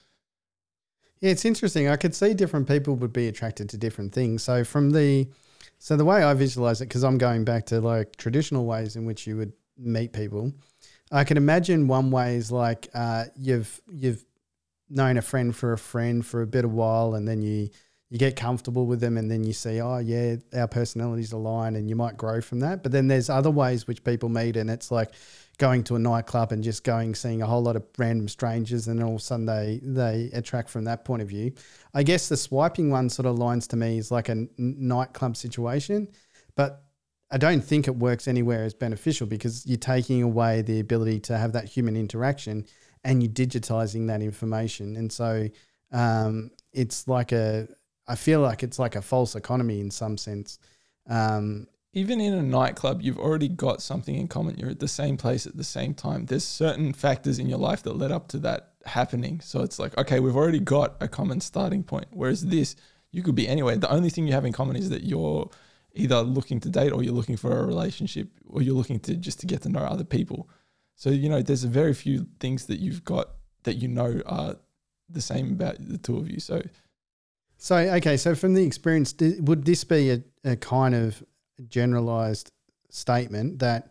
Yeah, it's interesting. I could see different people would be attracted to different things. So from the so the way I visualize it, because I'm going back to like traditional ways in which you would meet people, I can imagine one way is like uh, you've you've known a friend for a friend for a bit of while, and then you you get comfortable with them, and then you see, oh yeah, our personalities align, and you might grow from that. But then there's other ways which people meet, and it's like going to a nightclub and just going seeing a whole lot of random strangers and all of a sudden they they attract from that point of view i guess the swiping one sort of lines to me is like a nightclub situation but i don't think it works anywhere as beneficial because you're taking away the ability to have that human interaction and you're digitizing that information and so um, it's like a i feel like it's like a false economy in some sense um, even in a nightclub, you've already got something in common. You're at the same place at the same time. There's certain factors in your life that led up to that happening. So it's like, okay, we've already got a common starting point. Whereas this, you could be anywhere. The only thing you have in common is that you're either looking to date or you're looking for a relationship or you're looking to just to get to know other people. So, you know, there's very few things that you've got that you know are the same about the two of you. So, so okay, so from the experience, would this be a, a kind of generalized statement that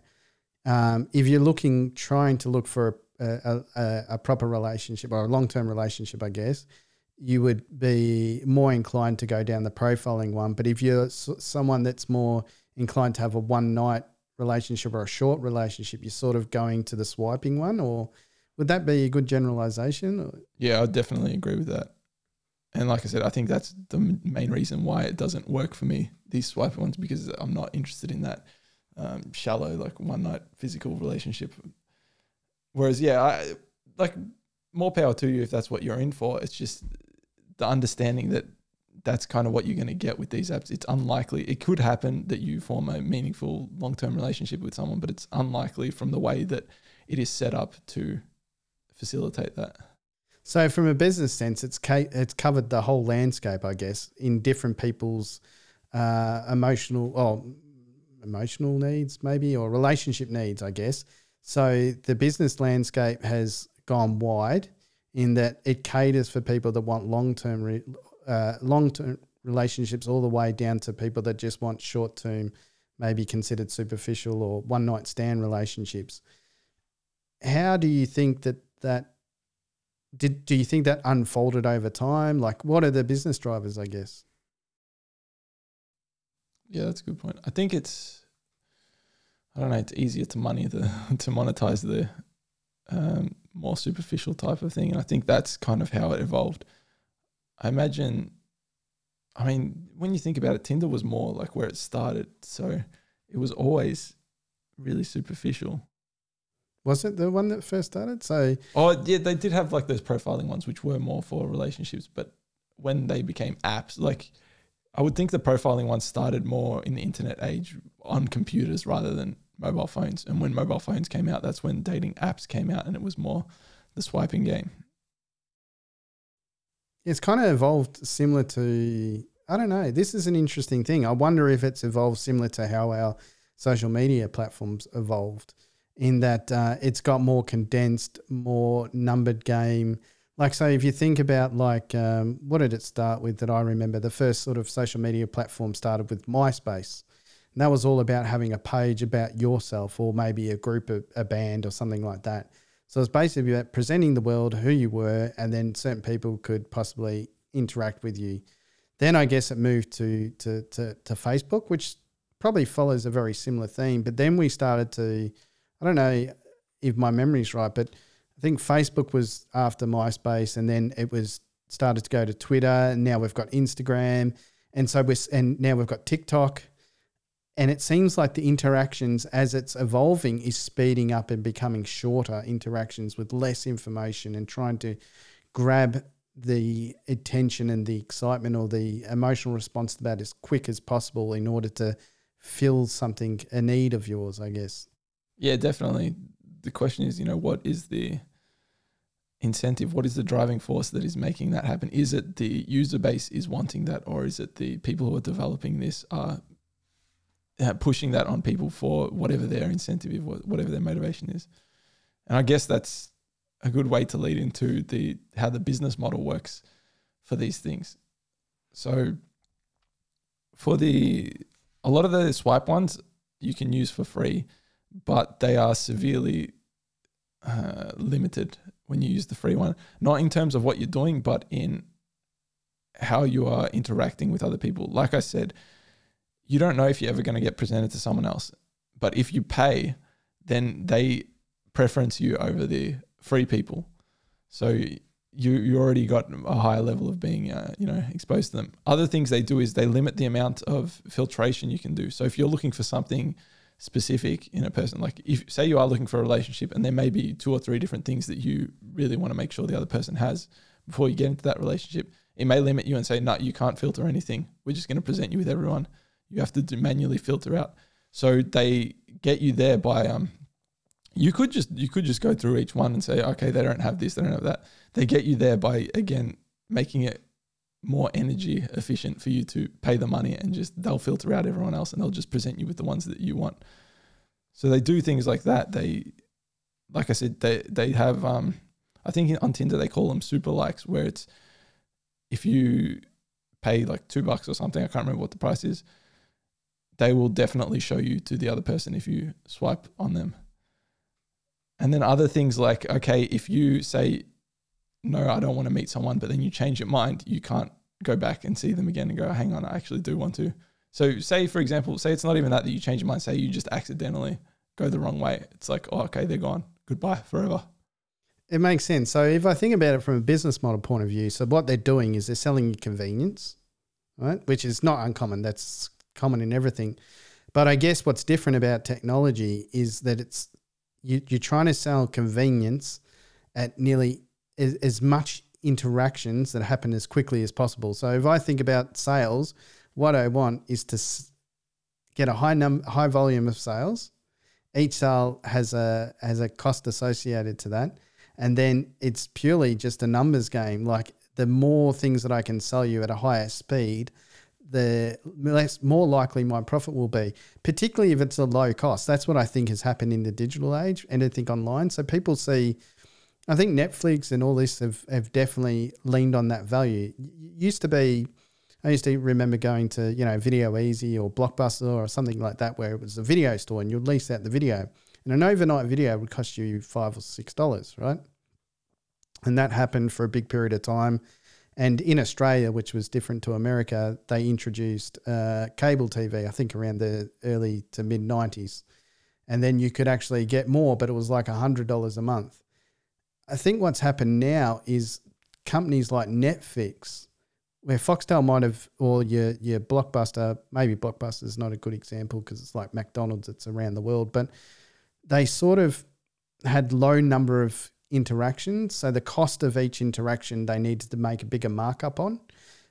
um, if you're looking, trying to look for a, a, a proper relationship or a long term relationship, I guess, you would be more inclined to go down the profiling one. But if you're someone that's more inclined to have a one night relationship or a short relationship, you're sort of going to the swiping one, or would that be a good generalization? Yeah, I definitely agree with that. And like I said, I think that's the main reason why it doesn't work for me, these swiper ones, because I'm not interested in that um, shallow, like one night physical relationship. Whereas, yeah, I like more power to you if that's what you're in for. It's just the understanding that that's kind of what you're going to get with these apps. It's unlikely. It could happen that you form a meaningful long term relationship with someone, but it's unlikely from the way that it is set up to facilitate that. So, from a business sense, it's ca- it's covered the whole landscape, I guess, in different people's uh, emotional, or emotional needs, maybe, or relationship needs, I guess. So, the business landscape has gone wide in that it caters for people that want long term, re- uh, long term relationships, all the way down to people that just want short term, maybe considered superficial or one night stand relationships. How do you think that that did do you think that unfolded over time? Like, what are the business drivers? I guess. Yeah, that's a good point. I think it's, I don't know, it's easier to money the to monetize the um, more superficial type of thing, and I think that's kind of how it evolved. I imagine, I mean, when you think about it, Tinder was more like where it started, so it was always really superficial. Was it the one that first started? So Oh yeah, they did have like those profiling ones which were more for relationships, but when they became apps, like I would think the profiling ones started more in the internet age on computers rather than mobile phones. And when mobile phones came out, that's when dating apps came out and it was more the swiping game. It's kind of evolved similar to I don't know. This is an interesting thing. I wonder if it's evolved similar to how our social media platforms evolved in that uh, it's got more condensed, more numbered game. Like, so if you think about like, um, what did it start with that I remember? The first sort of social media platform started with MySpace. And that was all about having a page about yourself or maybe a group, of, a band or something like that. So it's basically about presenting the world who you were, and then certain people could possibly interact with you. Then I guess it moved to to to, to Facebook, which probably follows a very similar theme. But then we started to, I don't know if my memory's right, but I think Facebook was after MySpace, and then it was started to go to Twitter, and now we've got Instagram, and so we're and now we've got TikTok, and it seems like the interactions as it's evolving is speeding up and becoming shorter interactions with less information and trying to grab the attention and the excitement or the emotional response to that as quick as possible in order to fill something a need of yours i guess Yeah, definitely. The question is, you know, what is the incentive? What is the driving force that is making that happen? Is it the user base is wanting that, or is it the people who are developing this are uh, pushing that on people for whatever their incentive is, whatever their motivation is? And I guess that's a good way to lead into the how the business model works for these things. So for the a lot of the swipe ones you can use for free, but they are severely uh, limited when you use the free one. Not in terms of what you're doing, but in how you are interacting with other people. Like I said, you don't know if you're ever going to get presented to someone else, but if you pay, then they preference you over the free people. So you you already got a higher level of being uh, you know exposed to them. Other things they do is they limit the amount of filtration you can do. So if you're looking for something specific in a person, like if say you are looking for a relationship and there may be two or three different things that you really want to make sure the other person has before you get into that relationship, it may limit you and say, no, you can't filter anything. We're just going to present you with everyone. You have to do manually filter out. So they get you there by um you could just you could just go through each one and say, okay, they don't have this, they don't have that. They get you there by again making it more energy efficient for you to pay the money and just they'll filter out everyone else and they'll just present you with the ones that you want. So they do things like that. They like I said, they they have um I think on Tinder they call them super likes where it's if you pay like two bucks or something, I can't remember what the price is, they will definitely show you to the other person if you swipe on them. And then other things like, okay, if you say, no, I don't want to meet someone, but then you change your mind, you can't go back and see them again and go, hang on, I actually do want to. So, say, for example, say it's not even that that you change your mind, say you just accidentally go the wrong way. It's like, oh, okay, they're gone. Goodbye forever. It makes sense. So if I think about it from a business model point of view, so what they're doing is they're selling you convenience, right? Which is not uncommon. That's common in everything. But I guess what's different about technology is that it's you, you're trying to sell convenience at nearly as, as much interactions that happen as quickly as possible. So if I think about sales, what I want is to get a high num high volume of sales. Each sale has a has a cost associated to that, and then it's purely just a numbers game. Like the more things that I can sell you at a higher speed, the less more likely my profit will be. Particularly if it's a low cost. That's what I think has happened in the digital age. And anything online, so people see. I think Netflix and all this have, have definitely leaned on that value. It used to be, I used to remember going to, you know, Video Ezy or Blockbuster or something like that, where it was a video store and you'd lease out the video. And an overnight video would cost you five or six dollars, right? And that happened for a big period of time. And in Australia, which was different to America, they introduced uh, cable TV, I think around the early to mid 90s. And then you could actually get more, but it was like $100 a month. I think what's happened now is companies like Netflix, where Foxtel might have, or your your Blockbuster, maybe Blockbuster is not a good example because it's like McDonald's, it's around the world, but they sort of had low number of interactions, so the cost of each interaction they needed to make a bigger markup on.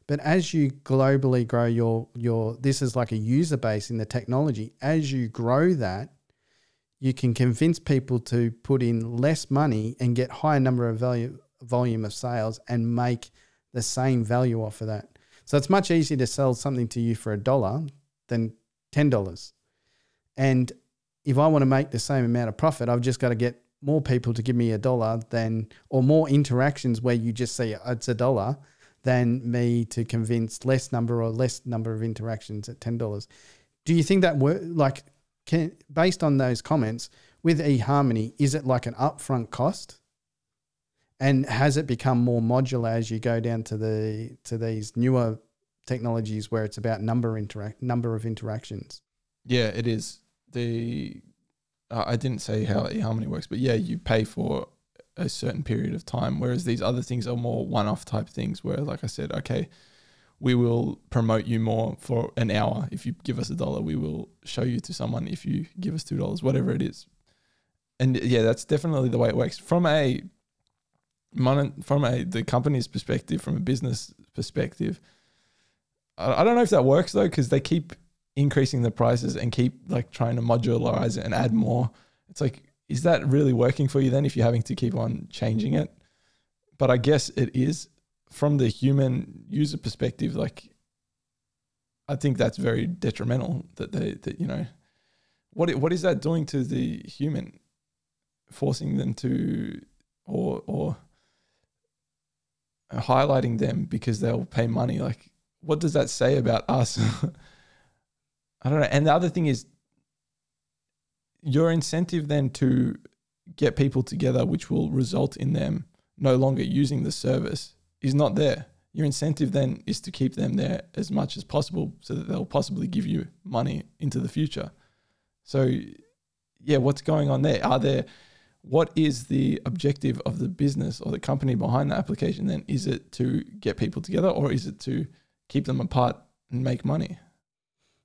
But as you globally grow your your this is like a user base in the technology. As you grow that, you can convince people to put in less money and get higher number of value volume of sales and make the same value off of that. So it's much easier to sell something to you for a dollar than ten dollars. And if I want to make the same amount of profit, I've just got to get more people to give me a dollar than, or more interactions where you just say oh, it's a dollar than me to convince less number or less number of interactions at ten dollars. Do you think that work? Like, can based on those comments with eHarmony, is it like an upfront cost? And has it become more modular as you go down to the to these newer technologies where it's about number interact number of interactions. Yeah, it is. The uh, I didn't say how eHarmony works, but yeah, you pay for a certain period of time, whereas these other things are more one-off type things. Where, like I said, okay, we will promote you more for an hour if you give us a dollar. We will show you to someone if you give us two dollars, whatever it is. And yeah, that's definitely the way it works from a from a the company's perspective, from a business perspective. I, I don't know if that works though, because they keep increasing the prices and keep like trying to modularize it and add more. It's like, is that really working for you then if you're having to keep on changing it? But I guess it is from the human user perspective. Like, I think that's very detrimental that they that you know, what what is that doing to the human, forcing them to or or highlighting them because they'll pay money like what does that say about us I don't know. And the other thing is your incentive then to get people together, which will result in them no longer using the service, is not there. Your incentive then is to keep them there as much as possible so that they'll possibly give you money into the future. So, yeah, what's going on there? Are there, what is the objective of the business or the company behind the application then? Is it to get people together or is it to keep them apart and make money?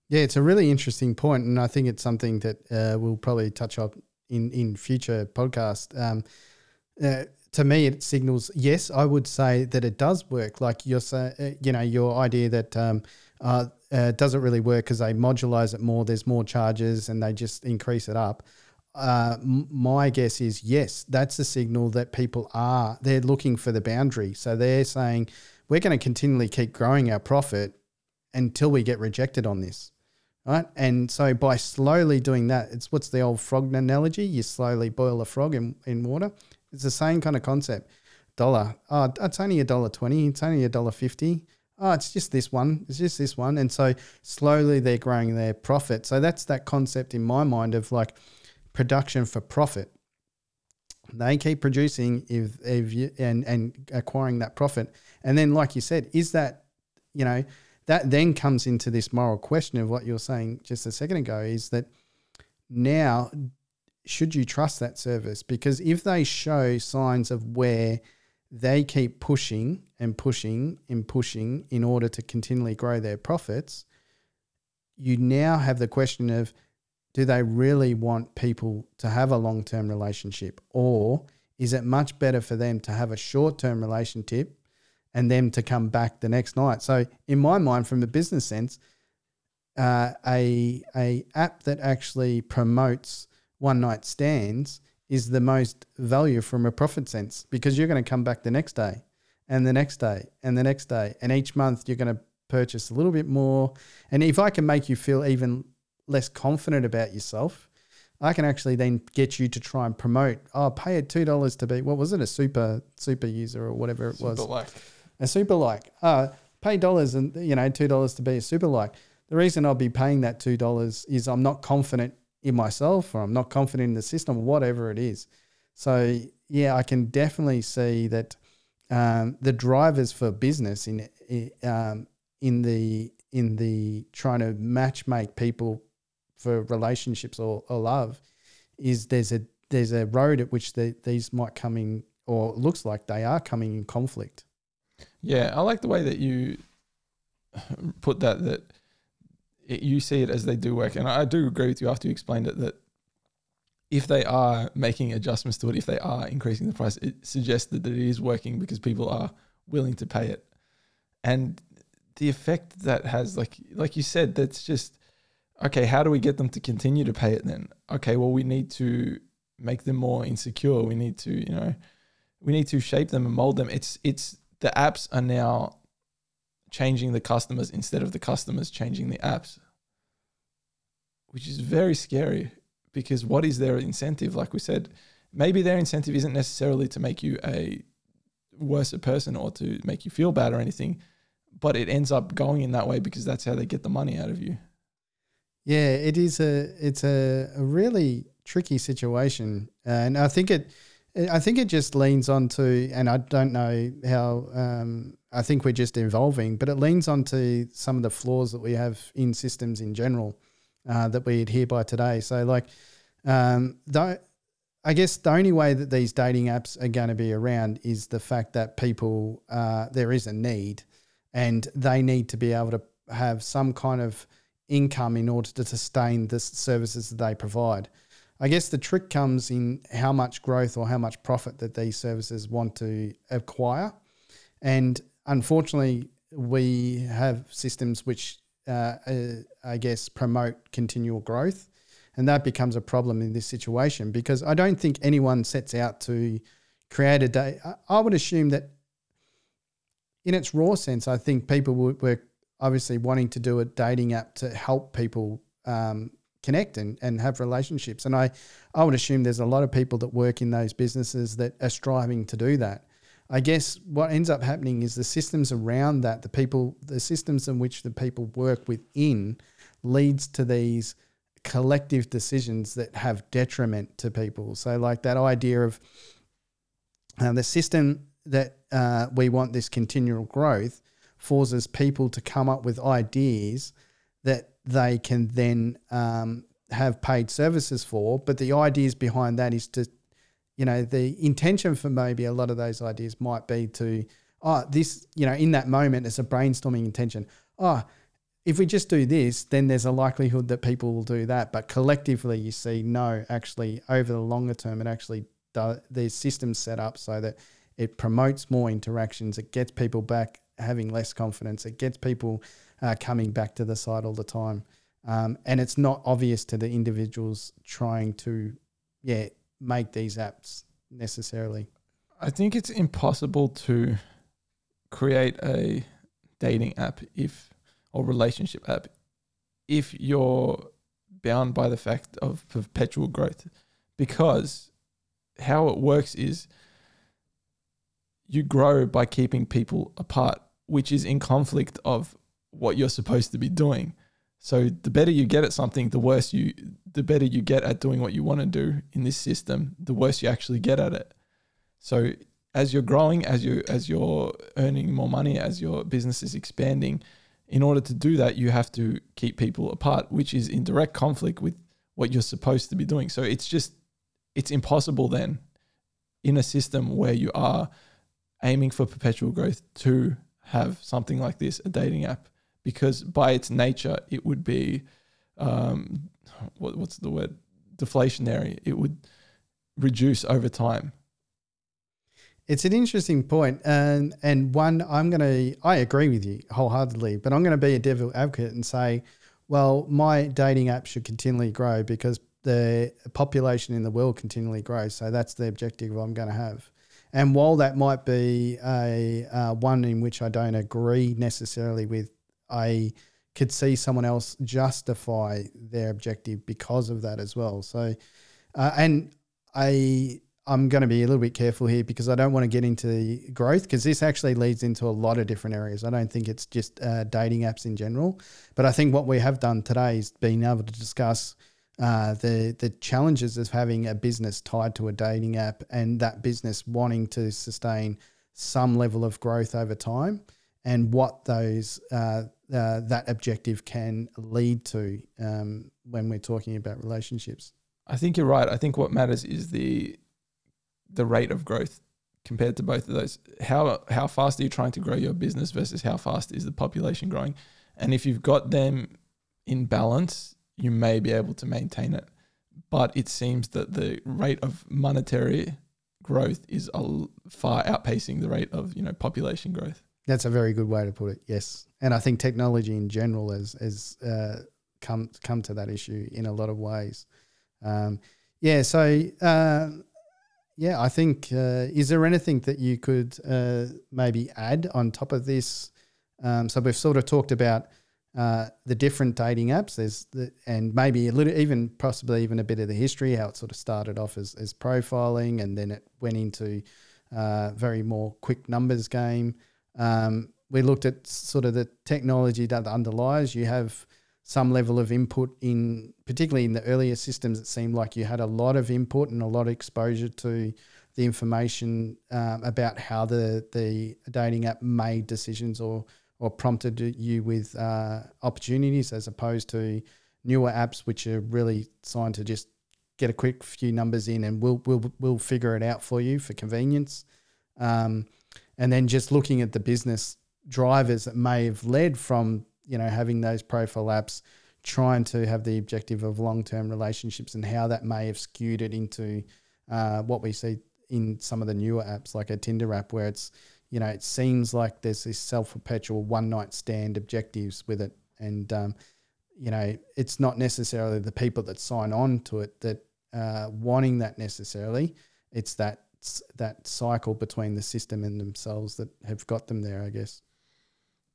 Yeah, it's a really interesting point, and I think it's something that uh, we'll probably touch on in in future podcasts. Um, uh, to me, it signals yes. I would say that it does work. Like you're saying, uh, you know, your idea that um, uh, uh, doesn't really work because they modularize it more. There's more charges, and they just increase it up. Uh, m- my guess is yes, that's a signal that people are they're looking for the boundary. So they're saying we're going to continually keep growing our profit until we get rejected on this right? And so by slowly doing that, it's what's the old frog analogy? You slowly boil a frog in, in water. It's the same kind of concept. Dollar, oh, it's only a dollar twenty. It's only a dollar fifty. Oh, it's just this one. It's just this one. And so slowly they're growing their profit. So that's that concept in my mind of like production for profit. They keep producing if, if you, and and acquiring that profit. And then, like you said, is that you know that then comes into this moral question of what you're saying just a second ago is that now should you trust that service? Because if they show signs of where they keep pushing and pushing and pushing in order to continually grow their profits. You now have the question of do they really want people to have a long-term relationship? Or is it much better for them to have a short-term relationship and them to come back the next night. So in my mind, from a business sense, uh, a a app that actually promotes one night stands is the most value from a profit sense because you're going to come back the next day and the next day and the next day and each month you're going to purchase a little bit more and if I can make you feel even less confident about yourself I can actually then get you to try and promote oh pay it two dollars to be what was it a super super user or whatever it was. super was like a super like. Uh, pay dollars and you know two dollars to be a super like. The reason I'll be paying that two dollars is I'm not confident in myself or I'm not confident in the system whatever it is. So yeah, I can definitely see that um, the drivers for business in um, in the in the trying to match make people for relationships or, or love is there's a there's a road at which the, these might come in or looks like they are coming in conflict. Yeah, I like the way that you put that. That it, you see it as they do work, and I do agree with you after you explained it that if they are making adjustments to it, if they are increasing the price, it suggests that it is working because people are willing to pay it, and the effect that has, like like you said, that's just okay. How do we get them to continue to pay it then? Okay, well we need to make them more insecure. We need to, you know, we need to shape them and mold them. It's it's the apps are now changing the customers instead of the customers changing the apps, which is very scary because what is their incentive? Like we said, maybe their incentive isn't necessarily to make you a worse person or to make you feel bad or anything, but it ends up going in that way because that's how they get the money out of you. Yeah, it is a it's a, a really tricky situation, and I think it I think it just leans onto, and I don't know how. Um, I think we're just evolving, but it leans onto some of the flaws that we have in systems in general uh, that we adhere by today. So, like, um, I guess the only way that these dating apps are going to be around is the fact that people uh, there is a need, and they need to be able to have some kind of income in order to sustain the services that they provide. I guess the trick comes in how much growth or how much profit that these services want to acquire. And unfortunately, we have systems which, uh, uh, I guess, promote continual growth. And that becomes a problem in this situation because I don't think anyone sets out to create a day. I would assume that, in its raw sense, I think people were obviously wanting to do a dating app to help people um, connect and, and have relationships. And I, I would assume there's a lot of people that work in those businesses that are striving to do that. I guess what ends up happening is the systems around that, the people, the systems in which the people work within, leads to these collective decisions that have detriment to people. So, like that idea of uh, the system that uh, we want this continual growth forces people to come up with ideas that they can then um, have paid services for. But the ideas behind that is to, you know, the intention for maybe a lot of those ideas might be to, oh, this, you know, in that moment, it's a brainstorming intention. Oh, if we just do this, then there's a likelihood that people will do that. But collectively, you see, no, actually, over the longer term, it actually does, there's systems set up so that it promotes more interactions, it gets people back having less confidence, it gets people uh, coming back to the site all the time. Um, and it's not obvious to the individuals trying to, yeah, make these apps necessarily. I think it's impossible to create a dating app if or relationship app if you're bound by the fact of perpetual growth because how it works is you grow by keeping people apart which is in conflict of what you're supposed to be doing. So the better you get at something, the worse you the better you get at doing what you want to do in this system, the worse you actually get at it. So as you're growing, as you as you're earning more money, as your business is expanding, in order to do that, you have to keep people apart, which is in direct conflict with what you're supposed to be doing. So it's just it's impossible then in a system where you are aiming for perpetual growth to have something like this, a dating app, because by its nature, it would be, um, what, what's the word? Deflationary. It would reduce over time. It's an interesting point, and and one I'm going to I agree with you wholeheartedly, but I'm going to be a devil advocate and say, well, my dating app should continually grow because the population in the world continually grows. So that's the objective I'm going to have. And while that might be a uh, one in which I don't agree necessarily with, I could see someone else justify their objective because of that as well. So, uh, and I I'm going to be a little bit careful here because I don't want to get into growth because this actually leads into a lot of different areas. I don't think it's just uh, dating apps in general, but I think what we have done today is being able to discuss uh, the the challenges of having a business tied to a dating app and that business wanting to sustain some level of growth over time, and what those uh, uh, that objective can lead to um, when we're talking about relationships. I think you're right. I think what matters is the the rate of growth compared to both of those. How how fast are you trying to grow your business versus how fast is the population growing? And if you've got them in balance, you may be able to maintain it. But it seems that the rate of monetary growth is far outpacing the rate of you know population growth. That's a very good way to put it. Yes, and I think technology in general has has uh, come come to that issue in a lot of ways. Um, yeah, so uh, yeah, I think uh, is there anything that you could uh, maybe add on top of this? Um, so we've sort of talked about uh, the different dating apps. There's the, and maybe a little, even possibly even a bit of the history, how it sort of started off as, as profiling, and then it went into uh, very more quick numbers game. Um, we looked at sort of the technology that underlies. You have some level of input in, particularly in the earlier systems. It seemed like you had a lot of input and a lot of exposure to the information um, about how the the dating app made decisions or or prompted you with uh, opportunities as opposed to newer apps which are really designed to just get a quick few numbers in and we'll we'll we'll figure it out for you for convenience. Um, and then just looking at the business drivers that may have led from you know having those profile apps trying to have the objective of long-term relationships and how that may have skewed it into uh, what we see in some of the newer apps like a tinder app where it's you know it seems like there's this self-perpetual one-night stand objectives with it. And um, you know it's not necessarily the people that sign on to it that uh, wanting that necessarily. It's that that cycle between the system and themselves that have got them there i guess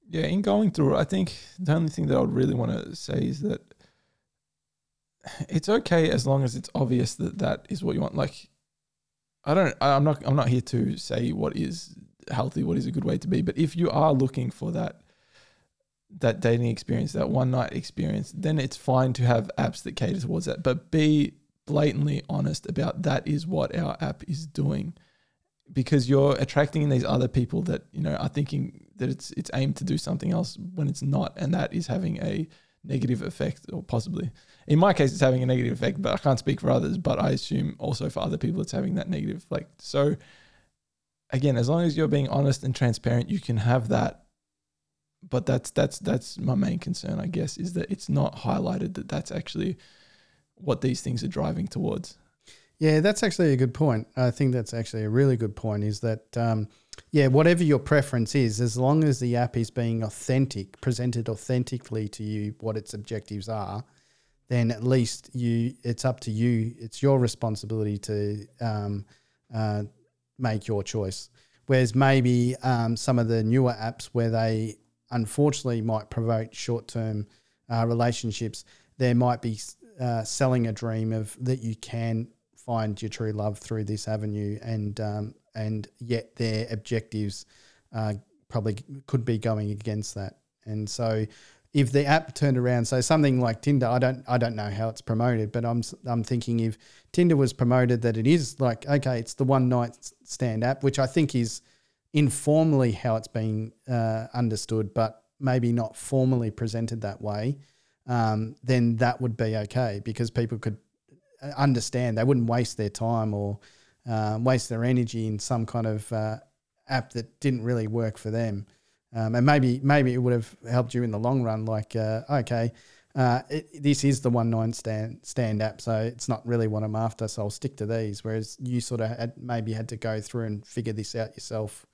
yeah, in going through, I think the only thing that I would really want to say is that it's okay as long as it's obvious that that is what you want. Like, I don't, I'm not, I'm not here to say what is healthy, what is a good way to be. But if you are looking for that, that dating experience, that one night experience, then it's fine to have apps that cater towards that. But be blatantly honest about that is what our app is doing because you're attracting these other people that you know are thinking that it's it's aimed to do something else when it's not, and that is having a negative effect, or possibly in my case, it's having a negative effect. But I can't speak for others. But I assume also for other people, it's having that negative effect. So again, as long as you're being honest and transparent, you can have that. But that's that's that's my main concern, I guess, is that it's not highlighted that that's actually what these things are driving towards. Yeah, that's actually a good point. I think that's actually a really good point. Is that um, yeah, whatever your preference is, as long as the app is being authentic, presented authentically to you, what its objectives are, then at least you, it's up to you. It's your responsibility to um, uh, make your choice. Whereas maybe um, some of the newer apps where they unfortunately might provoke short-term uh, relationships, there might be uh, selling a dream of that you can find your true love through this avenue, and um, and yet their objectives uh, probably could be going against that. And so, if the app turned around, so something like Tinder, I don't I don't know how it's promoted, but I'm I'm thinking if Tinder was promoted that it is like okay, it's the one night stand app, which I think is informally how it's being uh, understood, but maybe not formally presented that way. Um, then that would be okay because people could understand. They wouldn't waste their time or um, waste their energy in some kind of uh, app that didn't really work for them. Um, and maybe maybe it would have helped you in the long run. Like, uh, okay, uh, it, this is the one nine stand stand app, so it's not really what I'm after. So I'll stick to these. Whereas you sort of had, maybe had to go through and figure this out yourself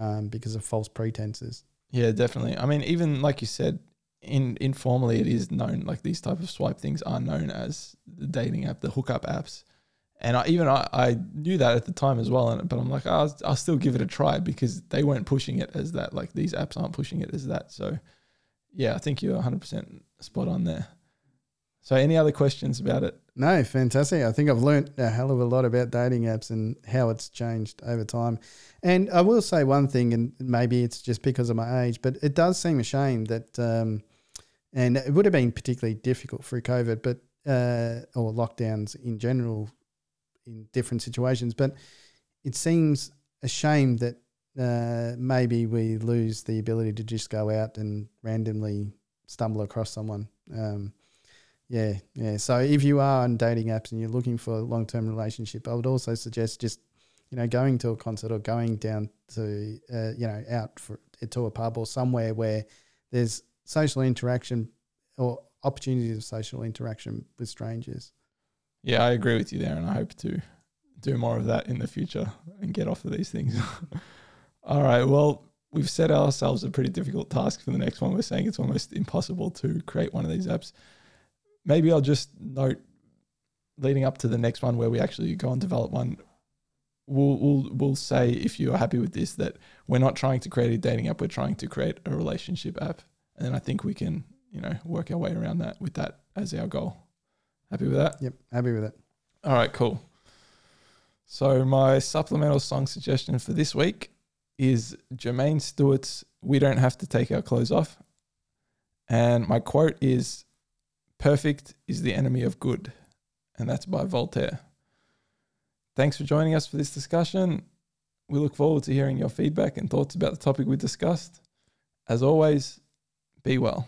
um, because of false pretenses. Yeah, definitely. I mean, even like you said, in informally it is known like these type of swipe things are known as the dating app, the hookup apps. And I, even I, I knew that at the time as well, and, but I'm like, I'll, I'll still give it a try because they weren't pushing it as that. Like these apps aren't pushing it as that. So, yeah, I think you're 100% spot on there. So, any other questions about it? No, fantastic. I think I've learned a hell of a lot about dating apps and how it's changed over time. And I will say one thing, and maybe it's just because of my age, but it does seem a shame that um, and it would have been particularly difficult through COVID, but uh, or lockdowns in general in different situations. But it seems a shame that uh, maybe we lose the ability to just go out and randomly stumble across someone. Um, yeah, yeah. So if you are on dating apps and you're looking for a long term relationship, I would also suggest just you know going to a concert or going down to uh, you know out for to a pub or somewhere where there's social interaction or opportunities of social interaction with strangers. Yeah, I agree with you there, and I hope to do more of that in the future and get off of these things. All right, well, we've set ourselves a pretty difficult task for the next one. We're saying it's almost impossible to create one of these apps. Maybe I'll just note leading up to the next one where we actually go and develop one. We'll, we'll, we'll say if you are happy with this that we're not trying to create a dating app, we're trying to create a relationship app and I think we can, you know, work our way around that with that as our goal. Happy with that? Yep, happy with it. All right, cool. So my supplemental song suggestion for this week is Jermaine Stewart's "We Don't Have to Take Our Clothes Off," and my quote is, "Perfect is the enemy of good," and that's by Voltaire. thanks for joining us for this discussion. We look forward to hearing your feedback and thoughts about the topic we discussed. As always, be well.